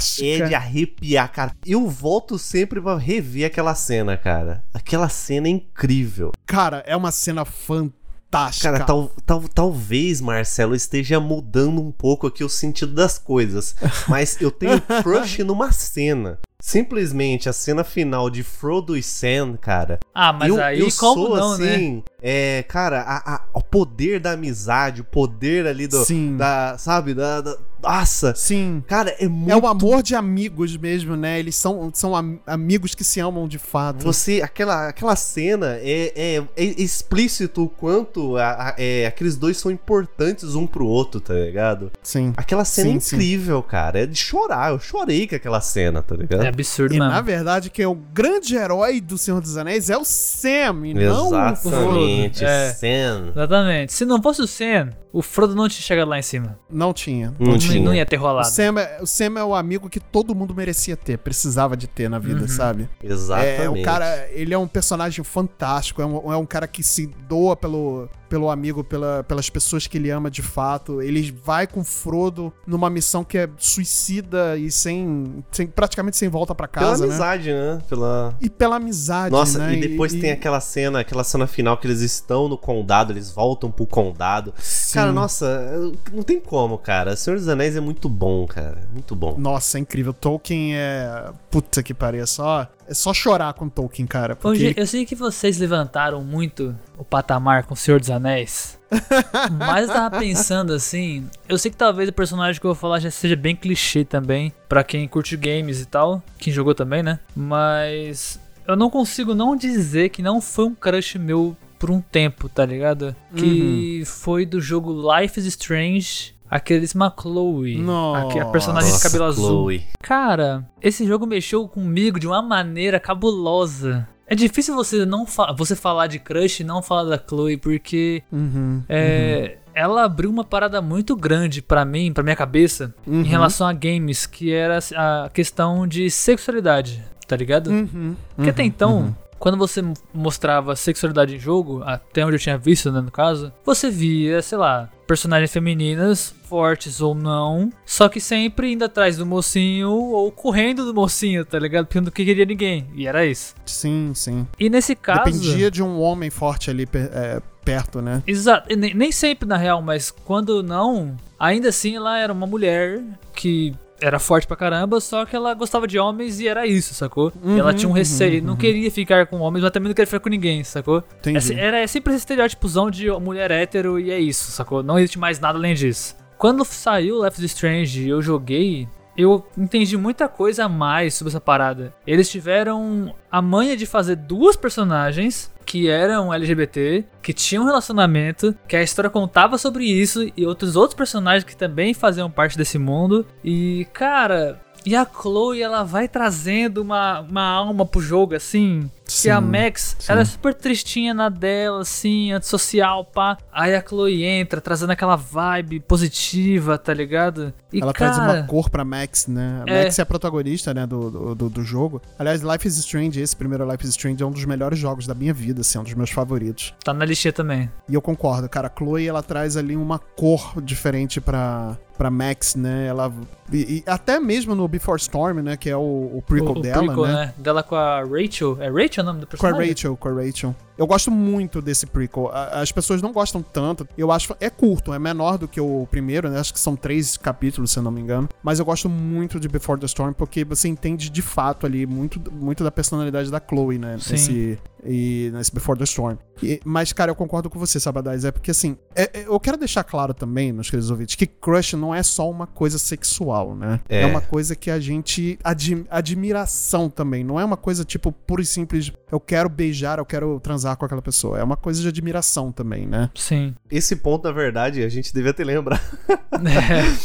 cena é de arrepiar, cara. Eu volto sempre pra rever aquela cena, cara. Aquela cena é incrível. Cara, é uma cena fantástica. Cara, tal, tal, talvez, Marcelo, esteja mudando um pouco aqui o sentido das coisas. [LAUGHS] Mas eu tenho crush numa cena. Simplesmente a cena final de Frodo e Sam, cara. Ah, mas eu, aí eu como sou não, né? assim, é, cara, a- a- o poder da amizade, o poder ali do. Sim. Da, sabe? Da, da- nossa! Sim. Cara, é muito. É o amor de amigos mesmo, né? Eles são, são am- amigos que se amam de fato. Você, aquela, aquela cena é, é, é explícito o quanto a- a- é, aqueles dois são importantes um pro outro, tá ligado? Sim. Aquela cena Sim, é incrível, cara. É de chorar. Eu chorei com aquela cena, tá ligado? É absurdo, E mano. na verdade, quem é o grande herói do Senhor dos Anéis é o Sam, e não o Frodo. Exatamente, É. Sam. Exatamente. Se não fosse o Sam, o Frodo não tinha chegado lá em cima. Não tinha. Não Não, tinha. não ia ter O rolado. Sam, é, o Sam é o amigo que todo mundo merecia ter, precisava de ter na vida, sabe? Exatamente. É, o cara, ele é um personagem fantástico, é um, é um cara que se doa pelo, pelo amigo, pela, pelas pessoas que ele ama de fato. Ele vai com Frodo numa missão que é suicida e sem, sem praticamente sem volta pra Pela casa, né? amizade, né? Pela. E pela amizade, Nossa, né? e depois tem aquela cena, aquela cena final que eles estão no condado, eles voltam pro condado. Cara, nossa, não tem como, cara. Senhor dos Anéis é muito bom, cara. Muito bom. Nossa, é incrível. Tolkien é. Puta que pariu. É só, é só chorar com Tolkien, cara. Porque Hoje, eu sei que vocês levantaram muito o patamar com o Senhor dos Anéis. [LAUGHS] mas eu tava pensando assim. Eu sei que talvez o personagem que eu vou falar já seja bem clichê também. Pra quem curte games e tal. Quem jogou também, né? Mas. Eu não consigo não dizer que não foi um crush meu por um tempo, tá ligado? Que foi do jogo Life is Strange. Aqueles Chloe. Nossa. A personagem de cabelo azul. Chloe. Cara, esse jogo mexeu comigo de uma maneira cabulosa. É difícil você não fa você falar de Crush e não falar da Chloe, porque Uhum, é, ela abriu uma parada muito grande pra mim, pra minha cabeça, Uhum. em relação a games, que era a questão de sexualidade, tá ligado? uhum, Porque até então, quando você mostrava sexualidade em jogo, até onde eu tinha visto, né, no caso, você via, sei lá, personagens femininas, fortes ou não, só que sempre indo atrás do mocinho ou correndo do mocinho, tá ligado? Porque não queria ninguém. E era isso. Sim, sim. E nesse caso. Dependia de um homem forte ali é, perto, né? Exato, nem, nem sempre na real, mas quando não, ainda assim ela era uma mulher que era forte pra caramba, só que ela gostava de homens e era isso, sacou? e ela tinha um receio, não queria ficar com homens, mas também não queria ficar com ninguém, sacou? Entendi. Essa- era sempre esse estereótipozão de mulher hétero e é isso, sacou? Não existe mais nada além disso. Quando saiu is Strange e eu joguei, eu entendi muita coisa a mais sobre essa parada. Eles tiveram a manha de fazer duas personagens que eram LGBT, que tinham um relacionamento, que a história contava sobre isso e outros outros personagens que também faziam parte desse mundo. E, cara, e a Chloe, ela vai trazendo uma, uma alma pro jogo, assim. Que a Sim, Max, ela é super tristinha na dela, assim, antissocial, pá. Aí a Chloe entra, trazendo aquela vibe positiva, tá ligado? E, Ela cara, traz uma cor pra Max, né? A É. Max é a protagonista, né, do, do, do- jogo. Aliás, Life is Strange, esse primeiro Life is Strange é um dos melhores jogos da minha vida, assim, é um dos meus favoritos. tá na listinha também. E eu concordo, cara, a Chloe, ela traz ali uma cor diferente pra, pra Max, né? Ela... E, e até mesmo no Before Storm, né, que é o, o prequel o, o dela, prequel, né? né? Dela com a Rachel. É Rachel o nome do Com a personagem? Rachel, com a Rachel. Eu gosto muito desse prequel. As pessoas não gostam tanto. Eu acho é curto, é menor do que o primeiro, né? Acho que são três capítulos, se eu não me engano. Mas eu gosto muito de Before the Storm porque você entende de fato ali muito, muito da personalidade da Chloe, né? Sim. Nesse, e nesse Before the Storm. E- mas, cara, eu concordo com você, Sabadais. É porque, assim, é- é- eu quero deixar claro também, meus queridos ouvintes, que crush não é só uma coisa sexual, né? É, É. uma coisa que a gente. Admi admiração também. Não é uma coisa, tipo, pura e simples, eu quero beijar, eu quero transar com aquela pessoa. É uma coisa de admiração também, né? Sim. Esse ponto, na verdade, a gente devia ter lembrado. [LAUGHS]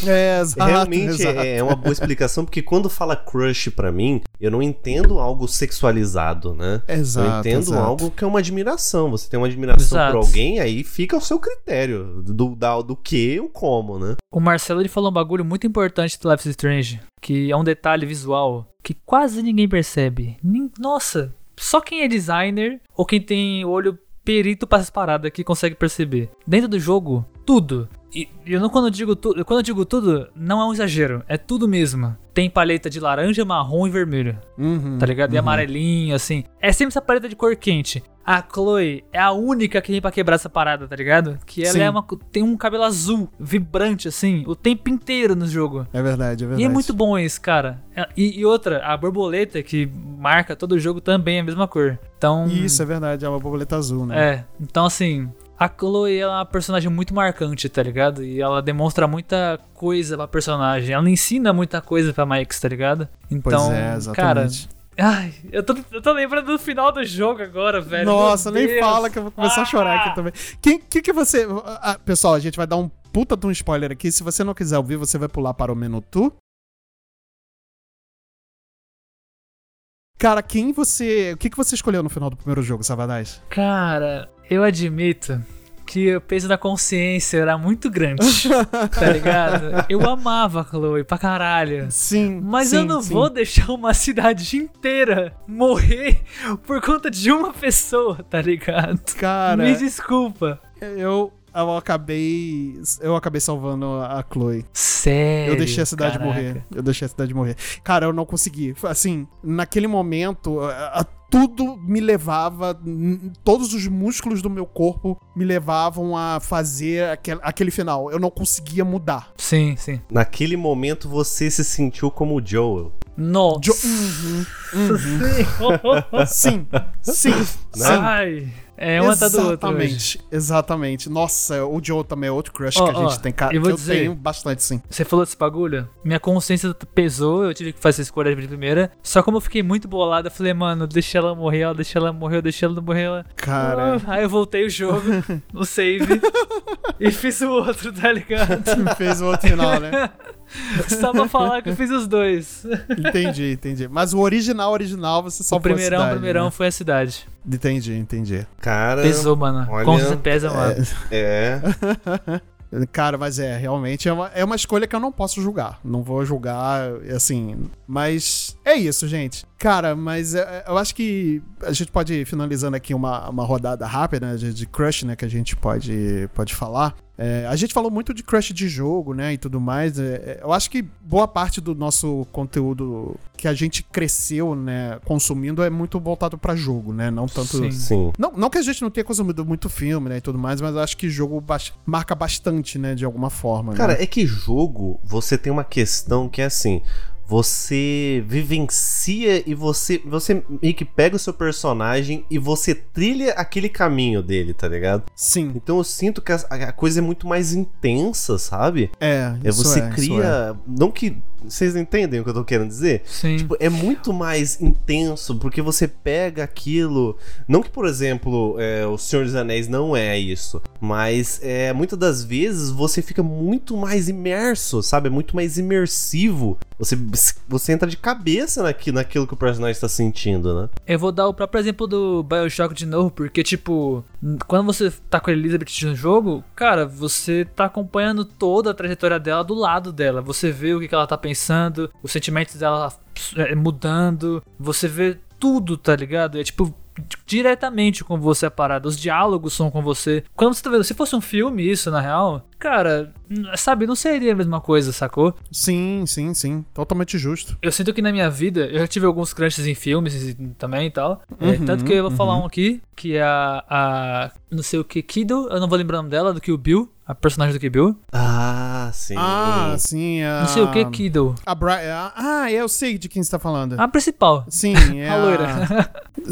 É, É, exato. Realmente exato. é é uma boa explicação, porque quando fala crush pra mim, eu não entendo algo sexualizado, né? Exato, eu entendo exato. algo que é uma admiração. Você tem uma admiração Exato. por alguém, aí fica ao seu critério do, da- do que ou como, né? O Marcelo ele falou um bagulho muito importante do Life is Strange, que é um detalhe visual que quase ninguém percebe. Nossa, só quem é designer ou quem tem olho perito para essas paradas que consegue perceber. Dentro do jogo, tudo. E eu não quando eu digo tudo, quando eu digo tudo, não é um exagero, é tudo mesmo. Tem paleta de laranja, marrom e vermelho, Uhum, tá ligado? E uhum. amarelinho, assim. É sempre essa paleta de cor quente. A Chloe é a única que vem pra quebrar essa parada, tá ligado? Que ela Sim. é uma, tem um cabelo azul, vibrante, assim, o tempo inteiro no jogo. É verdade, é verdade. E é muito bom isso, cara. É- E, e outra, a borboleta que marca todo o jogo também é a mesma cor. Então. Isso, é verdade, é uma borboleta azul, né? É, então assim, a Chloe ela é uma personagem muito marcante, tá ligado? E ela demonstra muita coisa pra personagem. Ela ensina muita coisa pra Max, tá ligado? Pois Então, é, cara. Ai, eu tô, eu tô lembrando do final do jogo agora, velho. Nossa, Meu nem Deus. fala que eu vou começar a chorar aqui Ah! também. Quem que, que você. ah, pessoal, a gente vai dar um puta de um spoiler aqui. Se você não quiser ouvir, você vai pular para o menu tu. Cara, quem você. O que, que você escolheu no final do primeiro jogo, Savadais? Cara, eu admito que o peso da consciência era muito grande, [LAUGHS] tá ligado? Eu amava a Chloe pra caralho. Sim. Mas sim, eu não sim. vou deixar uma cidade inteira morrer por conta de uma pessoa, tá ligado? Cara, Me desculpa. eu. Eu acabei. Eu acabei salvando a Chloe. Sério. Eu deixei a cidade caraca. morrer. Eu deixei a cidade morrer. Cara, eu não consegui. Assim, naquele momento, a- a- tudo me levava. Todos os músculos do meu corpo me levavam a fazer aquele, aquele final. Eu não conseguia mudar. Sim, sim. Naquele momento você se sentiu como o Joel. Nossa. Jo- Sim, sim, sim. Ai. É uma tá do outro. Exatamente, exatamente. Nossa, o Joe também é outro crush Ó, que a gente tem, cara. eu Que vou eu dizer- tenho bastante, sim. Você falou desse bagulho? Minha consciência pesou, eu tive que fazer escolha de primeira. Só como eu fiquei muito bolado, eu falei, mano, deixa ela morrer, ela deixa ela morrer, deixa ela morrer. Ela... Cara. Ah, aí eu voltei o jogo, [LAUGHS] o save, e fiz o outro, tá ligado? [LAUGHS] Fez o outro final, né? [LAUGHS] Só pra falar que eu fiz os dois. Entendi, entendi. Mas o original, original, você só o primeirão, primeirão foi a cidade. Entendi, entendi. Cara. Pesou, mano. olha, Consciência pesa, mano. É. [LAUGHS] Cara, mas é, realmente é uma, é uma escolha que eu não posso julgar. Não vou julgar, assim. Mas é isso, gente. Cara, mas é, eu acho que a gente pode ir finalizando aqui uma, uma rodada rápida né, de, de crush, né? Que a gente pode, pode falar. É, a gente falou muito de crush de jogo, né? E tudo mais. É, é, eu acho que boa parte do nosso conteúdo que a gente cresceu, né? Consumindo é muito voltado pra jogo, né? Não tanto. Sim. Sim. Não, não que a gente não tenha consumido muito filme, né, e tudo mais, mas eu acho que jogo bas- marca bastante, né, de alguma forma. Cara, né? é que jogo, você tem uma questão que é assim. Você vivencia e você você meio que pega o seu personagem e você trilha aquele caminho dele, tá ligado? sim, Então eu sinto que a, a coisa é muito mais intensa, sabe? é. É você é, cria. Não que. Vocês entendem o que eu tô querendo dizer? Sim. Tipo, é muito mais intenso, porque você pega aquilo. Não que, por exemplo, é, o Senhor dos Anéis não é isso. Mas é, muitas das vezes você fica muito mais imerso, sabe? É muito mais imersivo. Você, você entra de cabeça naqui, naquilo que o personagem está sentindo, né? Eu vou dar o próprio exemplo do Bioshock de novo, porque, tipo, quando você tá com a Elizabeth no jogo, cara, você tá acompanhando toda a trajetória dela do lado dela. Você vê o que que ela tá pensando, os sentimentos dela é, mudando, você vê tudo, tá ligado? É tipo. Diretamente com você a parada, os diálogos são com você. Quando você tá vendo, se fosse um filme, isso na real, cara, sabe, não seria a mesma coisa, sacou? Sim, sim, sim. Totalmente justo. Eu sinto que na minha vida, eu já tive alguns crushes em filmes também e tal. É, Uhum, tanto que eu vou falar um aqui, que é a, a. Não sei o que, Kido, eu não vou lembrar o nome dela, do Kill Bill, a personagem do Kill Bill. Ah, sim. Ah, sim. A... Não sei o que, Kido. A Bri... Ah, eu sei de quem você tá falando. A principal. Sim, [LAUGHS] é A loira.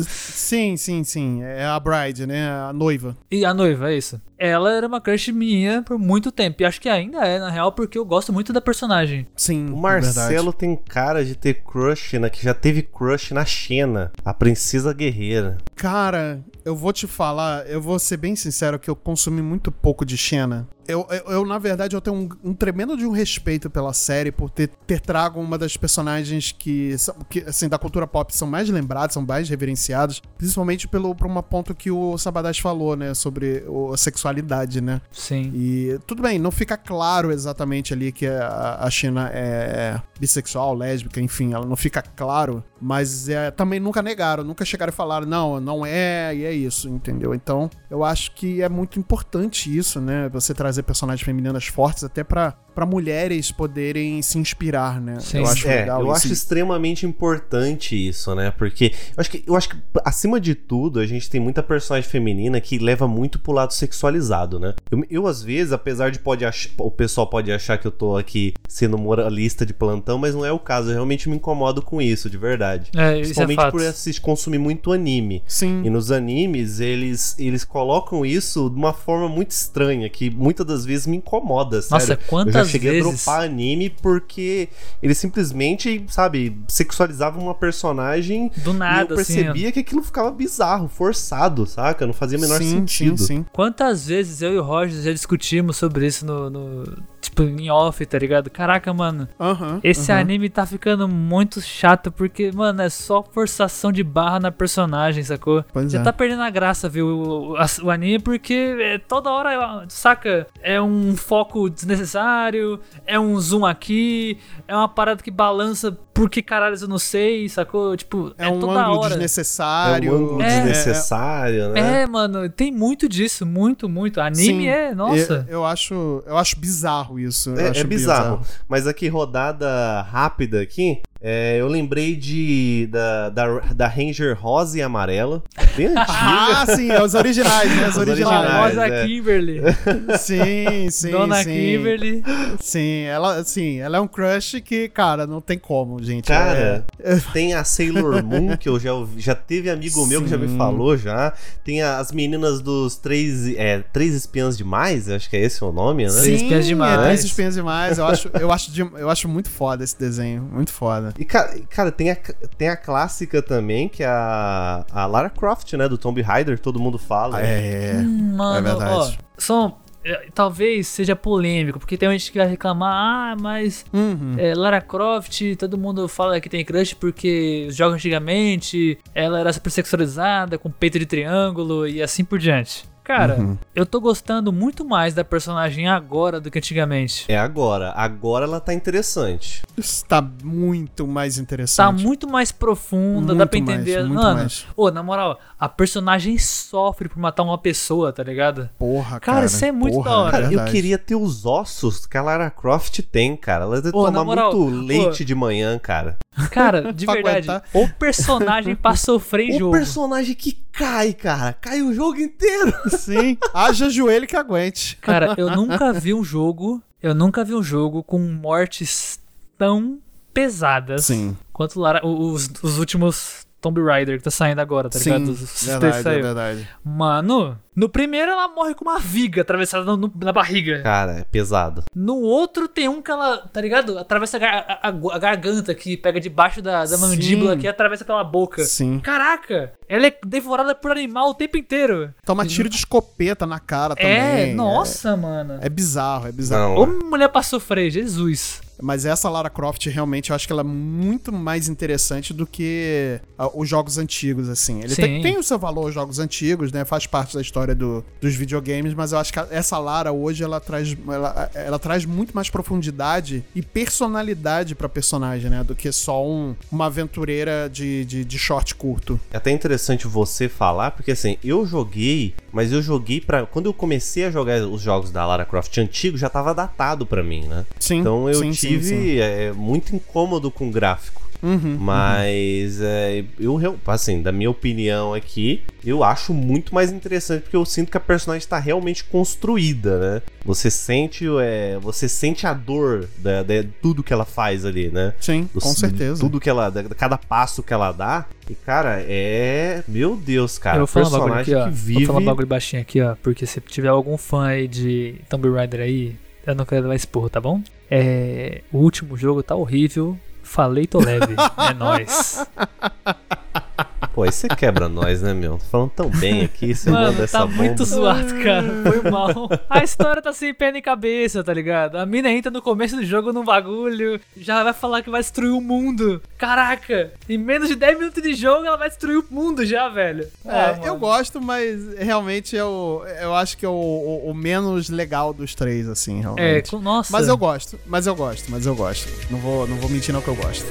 Sim, sim, sim. É a Bride, né? A noiva. E a noiva, é isso. Ela era uma crush minha por muito tempo. E acho que ainda é, na real, porque eu gosto muito da personagem. Sim, O Marcelo verdade. tem cara de ter crush, né? Que já teve crush na Xena, a princesa guerreira. Cara, eu vou te falar, eu vou ser bem sincero que eu consumi muito pouco de Xena. Eu, eu, eu, na verdade, eu tenho um, um tremendo de um respeito pela série por ter, ter trago uma das personagens que, que, assim, da cultura pop são mais lembradas, são mais reverenciadas, principalmente pelo, por uma ponto que o Sabadás falou, né, sobre o- a sexualidade, né? Sim. E tudo bem, não fica claro exatamente ali que a, a China é bissexual, lésbica, enfim, ela não fica claro, mas é, também nunca negaram, nunca chegaram e falaram, não, não é, e é isso, entendeu? Então, eu acho que é muito importante isso, né? Você trazer personagens femininas fortes até pra para mulheres poderem se inspirar, né? Sim. eu acho é, legal eu isso. acho extremamente importante isso, né? Porque eu acho, que, eu acho que, acima de tudo, a gente tem muita personagem feminina que leva muito pro lado sexualizado, né? Eu, eu, às vezes, apesar de pode ach- o pessoal pode achar que eu tô aqui sendo moralista de plantão, mas não é o caso. Eu realmente me incomodo com isso, de verdade. É, isso é Principalmente fato. por assistir, consumir muito anime. Sim. E nos animes, eles, eles colocam isso de uma forma muito estranha, que muitas das vezes me incomoda, sério. Nossa, Eu já quantas cheguei vezes. a dropar anime porque eles simplesmente, sabe, sexualizavam uma personagem Do nada, e eu assim. percebia que aquilo ficava bizarro, forçado, saca? Não fazia o menor sim, sentido. sim, sim. Quantas vezes eu e o Roger já discutimos sobre isso no, no- Tipo, em off, tá ligado? Caraca, mano. Esse anime tá ficando muito chato porque, mano, é só forçação de barra na personagem, sacou? Pois Já é. tá perdendo a graça, viu? O, o- o anime porque é, toda hora, saca? É um foco desnecessário, é um zoom aqui, é uma parada que balança porque caralho eu não sei, sacou? Tipo, É, é, um toda ângulo hora. É desnecessário. um ângulo É. desnecessário, né? É, mano, tem muito disso, muito, muito. Anime Sim. é, nossa. Eu, eu acho, eu acho bizarro isso. eu É, é bizarro. Mas aqui, rodada rápida aqui, é, eu lembrei de da, da, da Ranger rosa e amarela. Bem [LAUGHS] antiga. Ah, sim, é os originais, né? Os Os originais. originais. Famosa é. Kimberly. [LAUGHS] Sim, sim, Dona sim. Kimberly. Sim, ela, sim, ela é um crush que, cara, não tem como, gente. Cara, É- tem a Sailor [LAUGHS] Moon, que eu já, já teve amigo meu que já me falou já. Tem a- as meninas dos três, é, três espiãs demais, acho que é esse o nome, né? Sim. Sim, Espiãs demais. É, Três espiãs demais. Eu acho, eu, acho de- eu acho muito foda esse desenho. Muito foda. E, cara, cara, tem, a, tem a clássica também, que é a, a Lara Croft, né? Do Tomb Raider, todo mundo fala. É. Hum, Mano, É verdade. ó, são. é, Talvez seja polêmico, porque tem gente que vai reclamar, ah, mas Uhum. é, Lara Croft, todo mundo fala que tem crush porque jogos antigamente ela era super sexualizada, com peito de triângulo e assim por diante. Cara, Uhum. eu tô gostando muito mais da personagem agora do que antigamente. É agora. Agora ela tá interessante. Está muito mais Tá interessante. muito mais profunda, dá Muito pra mais, entender. muito Mano, mais. ô, na moral, a personagem sofre por matar uma pessoa, tá ligado? Porra, cara. Cara, isso é muito Porra, da hora. Cara, eu queria ter os ossos que a Lara Croft tem, cara. Ela deve Ô, tomar moral, muito leite ô. de manhã, cara. Cara, [LAUGHS] de verdade, aguentar. o personagem pra [LAUGHS] sofrer em O jogo. personagem que cai, cara. Cai o jogo inteiro. [LAUGHS] Sim, haja joelho que aguente. Cara, eu nunca vi um jogo, eu nunca vi um jogo com mortes tão pesadas Sim, quanto Lara, os, os últimos Tomb Raider que tá saindo agora, tá sim. ligado? Os- Verdade, é saiu. verdade. Mano, no primeiro ela morre com uma viga atravessada no- no- na barriga. Cara, é pesado. No outro tem um que ela, tá ligado? Atravessa a, a- a- garganta que pega debaixo da, da mandíbula que atravessa pela boca. Sim. Caraca, ela é devorada por animal o tempo inteiro. Toma tiro de escopeta na cara é, também. nossa, mano. É, é bizarro, é bizarro. Não. Ô mulher pra sofrer, Jesus. Mas essa Lara Croft, realmente, eu acho que ela é muito mais interessante do que ah, os jogos antigos, assim. Ele tem, tem o seu valor, os jogos antigos, né? Faz parte da história do- dos videogames, mas eu acho que a- essa Lara hoje, ela traz, ela, ela traz muito mais profundidade e personalidade pra personagem, né? Do que só um- uma aventureira de, de, de short curto. É até interessante você falar, porque assim, eu joguei mas eu joguei pra. Quando eu comecei a jogar os jogos da Lara Croft antigo, já tava datado pra mim, né? Sim. Então eu sim, sim, tive sim. é, muito incômodo com o gráfico. Uhum, Mas é, eu, assim, da minha opinião aqui, eu acho muito mais interessante porque eu sinto que a personagem está realmente construída, né? Você sente, é, você sente a dor da, da- tudo que ela faz ali, né? Sim, Do- com certeza. Tudo que ela, da- cada passo que ela dá. E cara, é, meu Deus, cara, eu vou falar um personagem aqui, ó. que Vou vive falar um bagulho baixinho aqui, ó. Porque se tiver algum fã aí de Tomb Raider aí, eu não quero levar esporro, tá bom? É. O último jogo tá horrível. Falei, tô leve. é [LAUGHS] nóis. Pô, aí você quebra nós, né, meu? Tô falando tão bem aqui, você Mano, manda essa tá bomba. muito zoado, cara. [LAUGHS] Foi mal. A história tá sem pé nem cabeça, tá ligado? A mina entra no começo do jogo num bagulho, já vai falar que vai destruir o mundo. Caraca! Em menos de 10 minutos de jogo, ela vai destruir o mundo já, velho. É, Ah, eu gosto, mas realmente é o, eu acho que é o, o- o menos legal dos três, assim, É, realmente. com- nossa. Mas eu gosto, mas eu gosto, mas eu gosto. Não vou, não vou mentir não que eu gosto.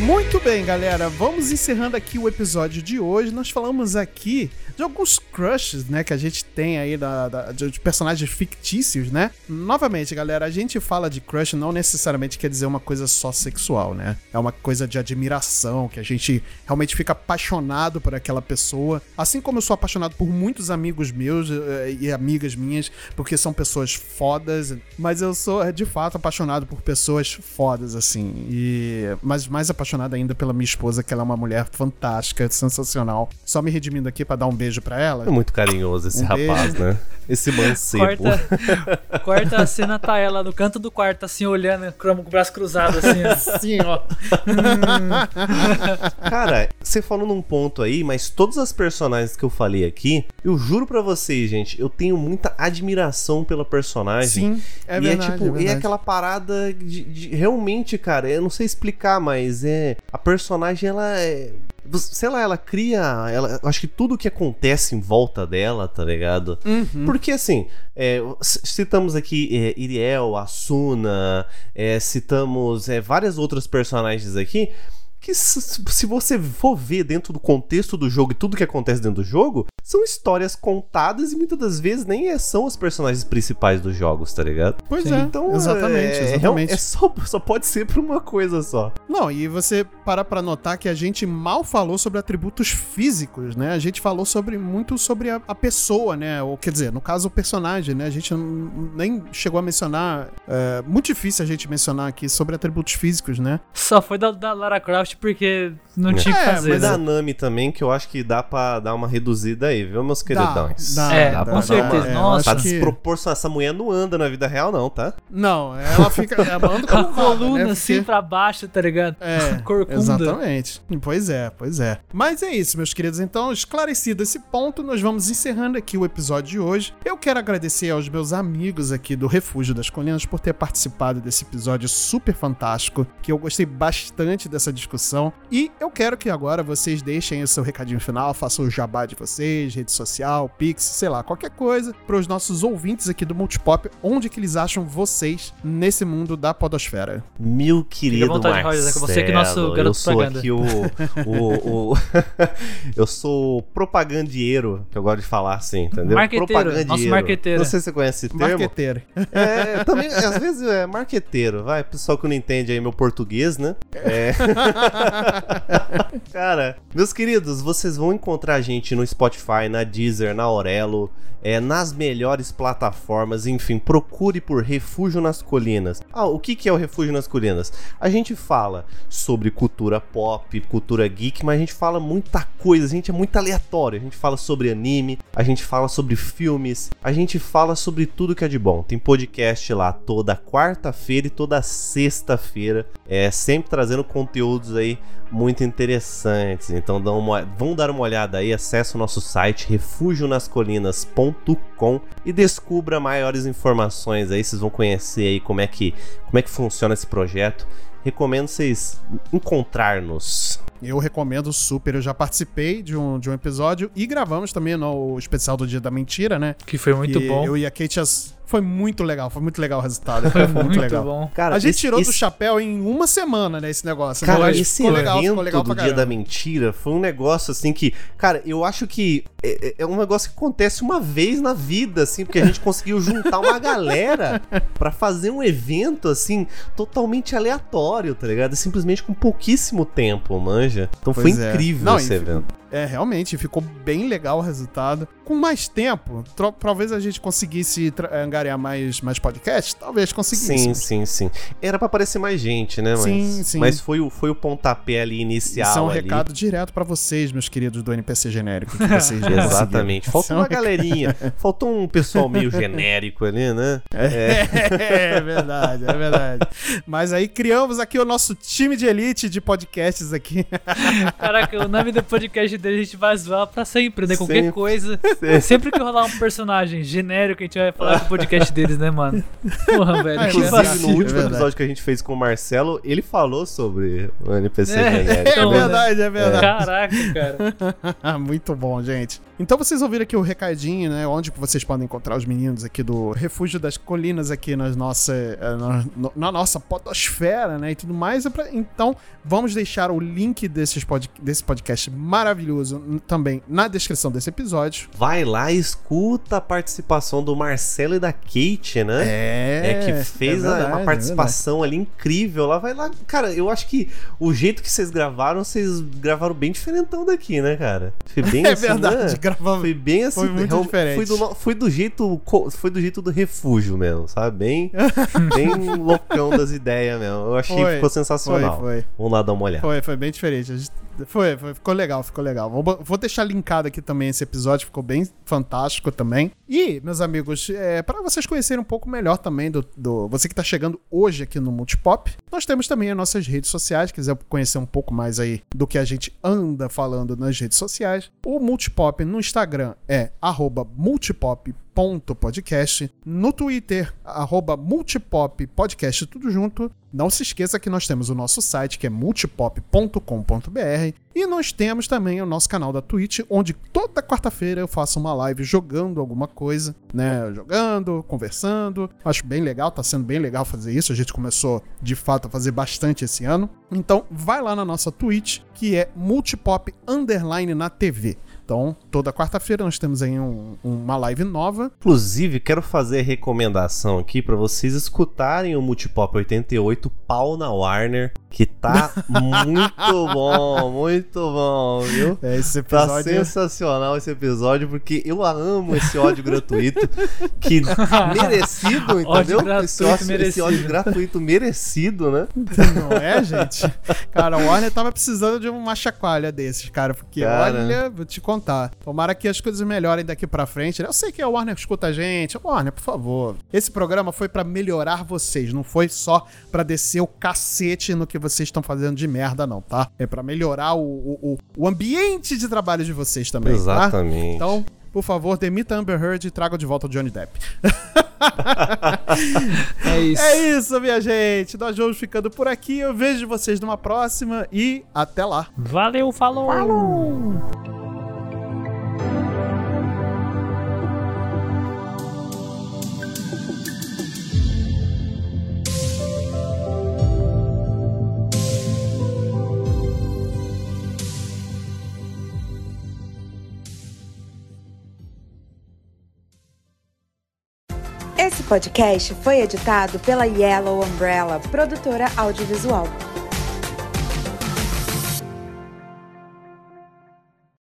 Muito bem, galera. Vamos encerrando aqui o episódio de hoje. Nós falamos aqui de alguns crushes, né, que a gente tem aí da, da- de, de personagens fictícios, né? Novamente, galera, a gente fala de crush não necessariamente quer dizer uma coisa só sexual, né? É uma coisa de admiração, que a gente realmente fica apaixonado por aquela pessoa. Assim como eu sou apaixonado por muitos amigos meus eh, e amigas minhas, porque são pessoas fodas, mas eu sou eh, de fato apaixonado por pessoas fodas, assim. E mas mais apaixonado ainda pela minha esposa, que ela é uma mulher fantástica, sensacional. Só me redimindo aqui pra dar um beijo pra ela. É muito carinhoso esse Um rapaz, beijo. né? [LAUGHS] Esse mancebo. Corta, corta a cena, tá ela no canto do quarto, assim, olhando, com o braço cruzado, assim, ó. [LAUGHS] Sim, ó. [LAUGHS] Cara, você falou num ponto aí, mas todas as personagens que eu falei aqui, eu juro pra vocês, gente, eu tenho muita admiração pela personagem. Sim, é e verdade. é tipo, é e é verdade. aquela parada de, de- realmente, cara, eu não sei explicar, mas é a personagem ela é sei lá, ela cria, ela, acho que tudo que acontece em volta dela, tá ligado? Uhum. Porque assim, é, citamos aqui é, Iriel, Asuna, é, citamos é, várias outras personagens aqui. Que se, você for ver dentro do contexto do jogo e tudo que acontece dentro do jogo, são histórias contadas e muitas das vezes nem é- são os personagens principais dos jogos, tá ligado? Pois Sim. é, Então, exatamente, é, exatamente. É só, só pode ser por uma coisa só. Não, e você para pra notar que a gente mal falou sobre atributos físicos, né? A gente falou sobre muito sobre a, a pessoa, né? Ou quer dizer, no caso o personagem, né? A gente nem chegou a mencionar. É muito difícil a gente mencionar aqui sobre atributos físicos, né? Só foi da, da Lara Croft porque não tinha o que É, fazer. Mas né? da Nami também, que eu acho que dá pra dar uma reduzida aí, viu, meus queridões? Dá, É, dá, com dá, certeza. dá, é, eu Nossa. Tá. Essa mulher não anda na vida real, não, tá? Não, ela fica. Ela anda Com [LAUGHS] a roda, coluna né? assim Porque- pra baixo, tá ligado? É, [LAUGHS] Corcunda. exatamente. Pois é, pois é. Mas é isso, meus queridos. Então, esclarecido esse ponto, nós vamos encerrando aqui o episódio de hoje. Eu quero agradecer aos meus amigos aqui do Refúgio das Colinas por ter participado desse episódio super fantástico, que eu gostei bastante dessa discussão. E eu quero que agora vocês deixem o seu recadinho final, façam o jabá de vocês, rede social, Pix, sei lá, qualquer coisa, para os nossos ouvintes aqui do Multipop, onde que eles acham vocês nesse mundo da podosfera. Meu querido vontade, Roger, Marcelo, você que é nosso garoto eu sou propaganda. aqui o... o, o- [LAUGHS] eu sou o propagandieiro, que eu gosto de falar assim, entendeu? Marqueteiro, nosso marqueteiro. Não sei se você conhece esse termo. Marqueteiro. É, também, às vezes é marqueteiro, vai, pessoal que não entende aí meu português, né? É. [LAUGHS] [LAUGHS] Cara, meus queridos, vocês vão encontrar a gente no Spotify, na Deezer, na Aurelo, é, nas melhores plataformas, enfim, procure por Refúgio nas Colinas. Ah, o que, que é o Refúgio nas Colinas? A gente fala sobre cultura pop, cultura geek, mas a gente fala muita coisa, a gente é muito aleatório. A gente fala sobre anime, a gente fala sobre filmes, a gente fala sobre tudo que é de bom. Tem podcast lá toda quarta-feira e toda sexta-feira, é sempre trazendo conteúdos aí muito interessantes. Então dão uma, vão dar uma olhada aí, acesse o nosso site refugionascolinas.com e descubra maiores informações aí, vocês vão conhecer aí como é que como é que funciona esse projeto. Recomendo vocês encontrar-nos. Eu recomendo super. Eu já participei de um, de um episódio e gravamos também no especial do Dia da Mentira, né? Que foi muito Que bom. Eu e a Kate as- foi muito legal, foi muito legal o resultado. Foi [LAUGHS] Foi, muito, muito legal. bom. Cara, a gente esse- tirou do esse- chapéu em uma semana, né, esse negócio. Cara, Mas esse ficou legal, evento ficou legal do Dia da. Mentira foi um negócio assim que, cara, eu acho que é, é um negócio que acontece uma vez na vida, assim, porque a gente conseguiu juntar uma galera pra fazer um evento, assim, totalmente aleatório, tá ligado? Simplesmente com pouquíssimo tempo, manja. Então foi Pois é. incrível Não, esse evento. É, realmente, ficou bem legal o resultado. Com mais tempo, talvez a gente conseguisse tra- angariar mais, mais podcasts, talvez Sim, conseguisse. sim, sim. Era pra aparecer mais gente, né? Mas, Sim, sim. mas foi, o, foi o pontapé ali inicial. Isso é um ali. recado direto pra vocês, meus queridos do NPC genérico, que vocês [LAUGHS] já Exatamente. Faltou é um uma galerinha. Faltou um pessoal meio [LAUGHS] genérico ali, né? É, [LAUGHS] é verdade, é verdade. Mas aí criamos aqui o nosso time de elite de podcasts aqui. Caraca, o nome do podcast dele a gente vai zoar pra sempre, né? Qualquer Sempre. coisa. [LAUGHS] Sempre que rolar um personagem genérico, a gente vai falar do podcast deles, né, mano? Porra, velho. É, que Inclusive, no último verdade. episódio que a gente fez com o Marcelo, ele falou sobre o NPC É. genérico. É né? verdade, é verdade. Caraca, cara. [LAUGHS] Muito bom, gente. Então vocês ouviram aqui o recadinho, né? Onde vocês podem encontrar os meninos aqui do Refúgio das Colinas aqui nas nossa, eh, na, na nossa podosfera, né? E tudo mais. É Então vamos deixar o link desses pod, desse podcast maravilhoso n- também na descrição desse episódio. Vai lá e escuta a participação do Marcelo e da Kate, né? É, É, que fez é a- verdade, uma é participação ali incrível lá. Vai lá, cara, eu acho que o jeito que vocês gravaram, vocês gravaram bem diferentão daqui, né, cara? Foi bem [LAUGHS] É assim, verdade, né? gravamos. Foi bem assim, Foi muito real- diferente. Foi do, foi do jeito, foi do jeito do refúgio mesmo, sabe? Bem, [LAUGHS] bem loucão das ideias mesmo. Eu achei que Foi, ficou sensacional. Foi, foi. Vamos lá dar uma olhada. Foi, foi bem diferente. A gente- Foi, foi, ficou legal, ficou legal. Vou, vou deixar linkado aqui também esse episódio, ficou bem fantástico também. E, meus amigos, é, para vocês conhecerem um pouco melhor também do, do- Você que tá chegando hoje aqui no Multipop, nós temos também as nossas redes sociais. Quiser conhecer um pouco mais aí do que a gente anda falando nas redes sociais. O Multipop no Instagram é arroba multipop.podcast. No Twitter, arroba multipop podcast, tudo junto. Não se esqueça que nós temos o nosso site, que é multipop.com.br. E nós temos também o nosso canal da Twitch, onde toda quarta-feira eu faço uma live jogando alguma coisa, né? Jogando, conversando. Acho bem legal, tá sendo bem legal fazer isso. A gente começou, de fato, a fazer bastante esse ano. Então, vai lá na nossa Twitch, que é multipop underline na TV. Então, toda quarta-feira nós temos aí um- uma live nova. Inclusive, quero fazer recomendação aqui pra vocês escutarem o Multipop 88 Pau na Warner, que tá [LAUGHS] muito bom, muito bom, viu? É, esse Tá episódio. sensacional esse episódio, porque eu amo esse ódio gratuito. Que [LAUGHS] merecido, Ódio entendeu? esse, ódio, esse merecido. ódio gratuito merecido, né? Não é, gente? Cara, o Warner tava precisando de uma chacoalha desses, cara. Porque, Cara. olha, vou te contar. Tomara que as coisas melhorem daqui pra frente. Eu sei que a Warner escuta a gente. Warner, por favor. Esse programa foi pra melhorar vocês. Não foi só pra descer o cacete no que vocês estão fazendo de merda, não, tá? É pra melhorar o, o, o- ambiente de trabalho de vocês também, tá? Exatamente. Então, por favor, demita Amber Heard e traga de volta o Johnny Depp. [LAUGHS] É isso. É isso, minha gente. Nós vamos ficando por aqui. Eu vejo vocês numa próxima e até lá. Valeu, falou! Esse podcast foi editado pela Yellow Umbrella, produtora audiovisual.